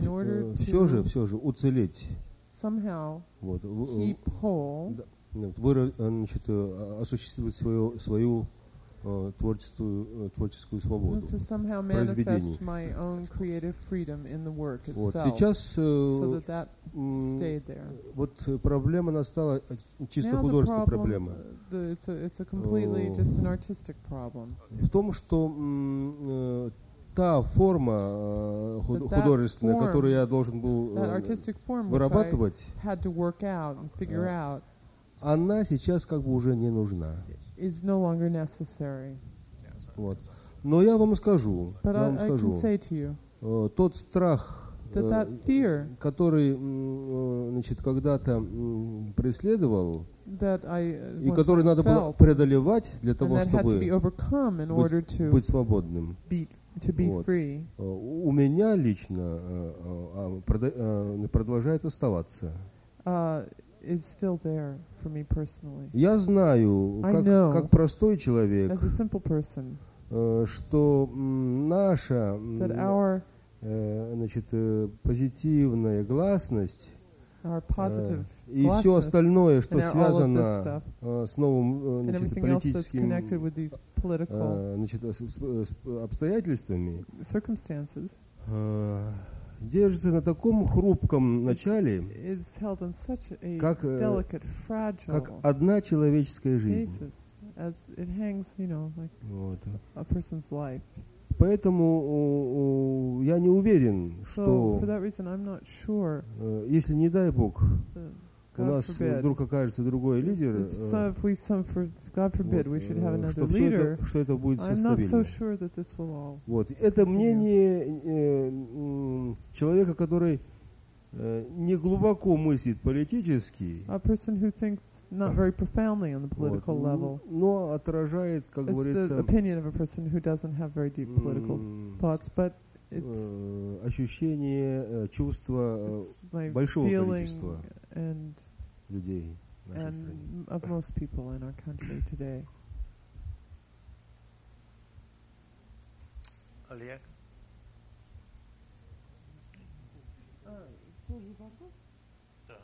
order все же, все же уцелеть, somehow вот, keep whole да, вот, э, значит, э, осуществить свою, свою э, творческую, э, творческую свободу. to somehow manifest my own creative freedom in the work Вот. itself, Сейчас э, so that that stayed there. вот э, проблема настала э, чисто Now художественная problem, проблема. uh, the, it's, a, it's a completely Oh. just an artistic problem. В том, что э, та форма э, художественная, form, которую я должен был э, I вырабатывать, она сейчас как бы уже не нужна. Вот. Но я вам скажу, я вам скажу, э, тот страх, э, который, э, значит, когда-то преследовал и который надо было преодолевать для того, чтобы быть, быть свободным. To be Вот. free Э, У меня лично э, э, а, продолжает оставаться. uh, is still there for me personally. Я знаю, как, know. как простой человек, As a simple person, что наша that our значит, позитивная гласность и все остальное, что связано э, с новым э, значит, everything else that's политическим connected with these political э, значит, обстоятельствами, circumstances э, держится на таком хрупком начале, Как, э, как одна человеческая жизнь. as it hangs, you know, like Вот. a person's life. Поэтому я не уверен, что sure э, если не дай Бог that у нас forbid, вдруг окажется другой лидер, э, some, some for forbid вот, э, что, leader, это, что это будет все so sure all. Вот. Это мнение э, человека, который э, не глубоко мыслит политически, A person who thinks not very profoundly on the вот, political level. но отражает, как It's the говорится, opinion of a person who doesn't have very deep political м, thoughts, but it's, э, ощущение, э, чувство э, большого количества and людей в нашей стране. and of most people in our country today. Олег?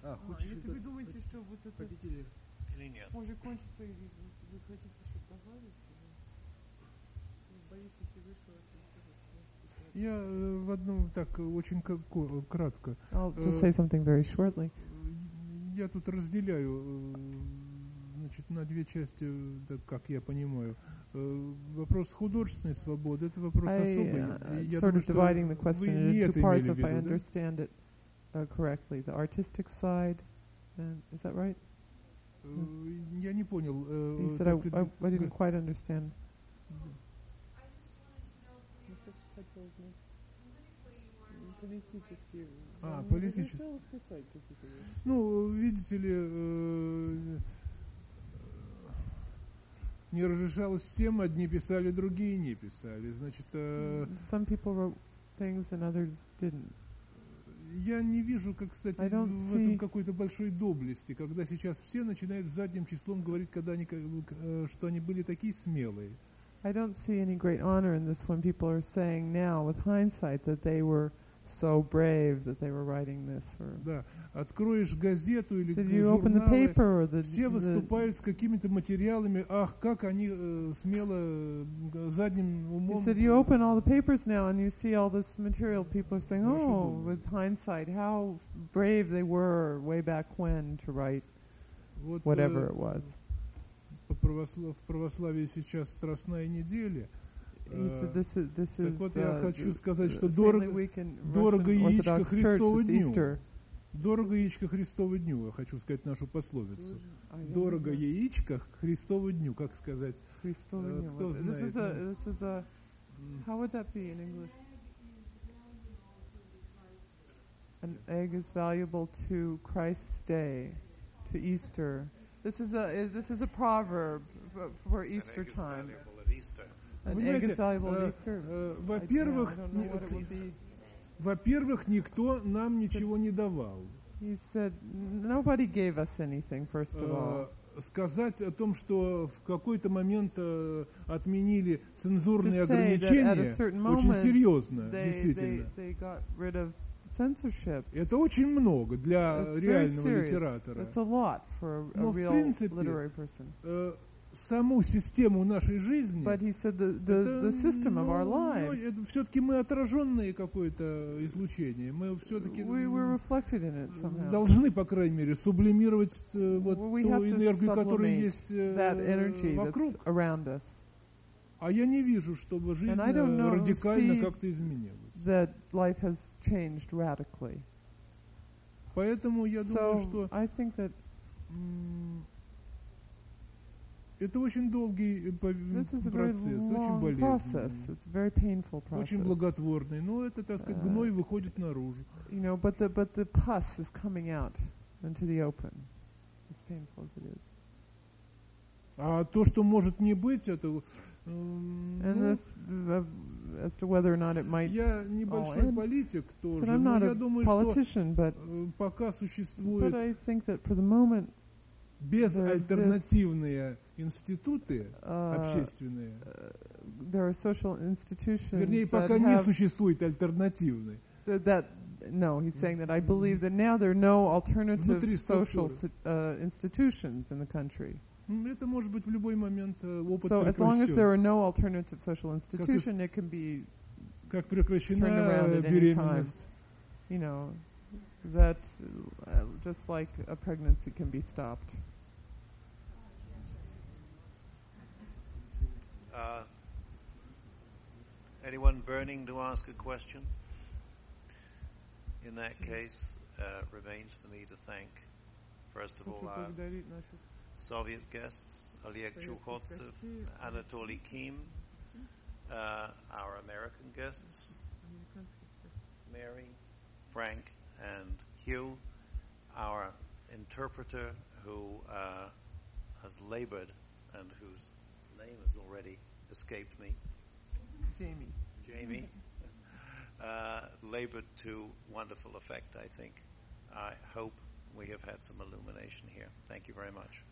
А, если вы думаете, что вот это Или нет? может кончиться, и вы, хотите что-то добавить, боитесь, и вы Я э, в одном так э, очень ка- ко- кратко. I'll just say something very shortly. Я тут разделяю э, значит, на две части, э, так как я понимаю. Э, Вопрос художественной свободы – это вопрос I особый. uh, я sort думаю, of что dividing the вы question не into это two parts, имели в if I виду, да? understand it uh, correctly. The artistic side, and is that right? Э, Я не понял. э, You said I, I, I didn't quite understand. А, политически. Ну, видите ли, э, не разрешалось всем, одни писали, другие не писали. Значит, э, Some people wrote things and others didn't. Я не вижу, как, кстати, в этом какой-то большой доблести, когда сейчас все начинают задним числом говорить, когда они, э, что они были такие смелые. I don't see any great honor in this when people are saying now, with hindsight, that they were so brave that they were writing this. Or Да, откроешь газету или so журналы, paper the, все the выступают с какими-то материалами, ах, как они э, смело э, задним He умом. said, you open all the papers now and you see all this material. People are saying, oh, with hindsight, how brave they were way back when to write Вот, whatever э, it was. по православ- в православии сейчас Страстная неделя. He said, Э, this is, this так is вот я uh, хочу сказать, что дорого, яичко. Христову дню. Easter. дорого яичко Христову дню, я хочу сказать нашу пословицу. Дорого яичко Христову дню, как сказать? Христову Э, дню. кто What- This is знает, a, ну. this is a, how would that be in English? An egg is valuable to Christ's day, to Easter. This is a uh, this is a proverb for, for Easter An egg is time. valuable at Easter. Понимаете, э, э, во-первых, во-первых, никто нам ничего не давал. He said, nobody gave us anything, first of all. Э, Сказать о том, что в какой-то момент э, отменили цензурные ограничения, очень серьезно, They, they, действительно. they got rid of censorship. Это очень много для It's реального литератора. It's a lot for a, a Но в принципе, literary person. Э, саму систему нашей жизни, But he said the, the, это, the system of our ну, lives, это все-таки мы отраженные какое-то излучение. Мы все-таки we were reflected in it somehow. должны, по крайней мере, сублимировать э, вот We ту энергию, которая есть э, that energy вокруг. that's around us. А я не вижу, чтобы жизнь э, know- радикально как-то изменилась. That life has changed radically. Поэтому я думаю, So что I think that это очень долгий э, процесс, очень болезненный, очень благотворный. Но это, так сказать, Э, гной выходит наружу. You know, but the but the pus is coming out into the open. As painful as it is. А то, что может не быть, это... And ну, if, uh, as to whether or not it might. я небольшой политик So тоже, I'm но я думаю, что but э, пока but существуют I think that for the moment, безальтернативные институты uh, общественные, there are social institutions вернее, that пока не have существует альтернативной, th- that. No, he's saying that I believe that now there are no alternative Внутри social структуры. si- uh, institutions in the country. м, это может быть в любой момент э, опыт So as long as прекращен. there are no alternative social institution, it can be, как turned прекращена around э, at any беременность. you know, that uh, just like a pregnancy can be stopped. Uh, anyone burning to ask a question? In that case, uh, remains for me to thank, first of all, our Soviet guests, Oleg Chukhodzev, Anatoly Kim, uh, our American guests, Mary, Frank, and Hugh, our interpreter who uh, has labored and whose name has already escaped me, Jamie. Jamie, uh, labored to wonderful effect, I think. I hope we have had some illumination here. Thank you very much.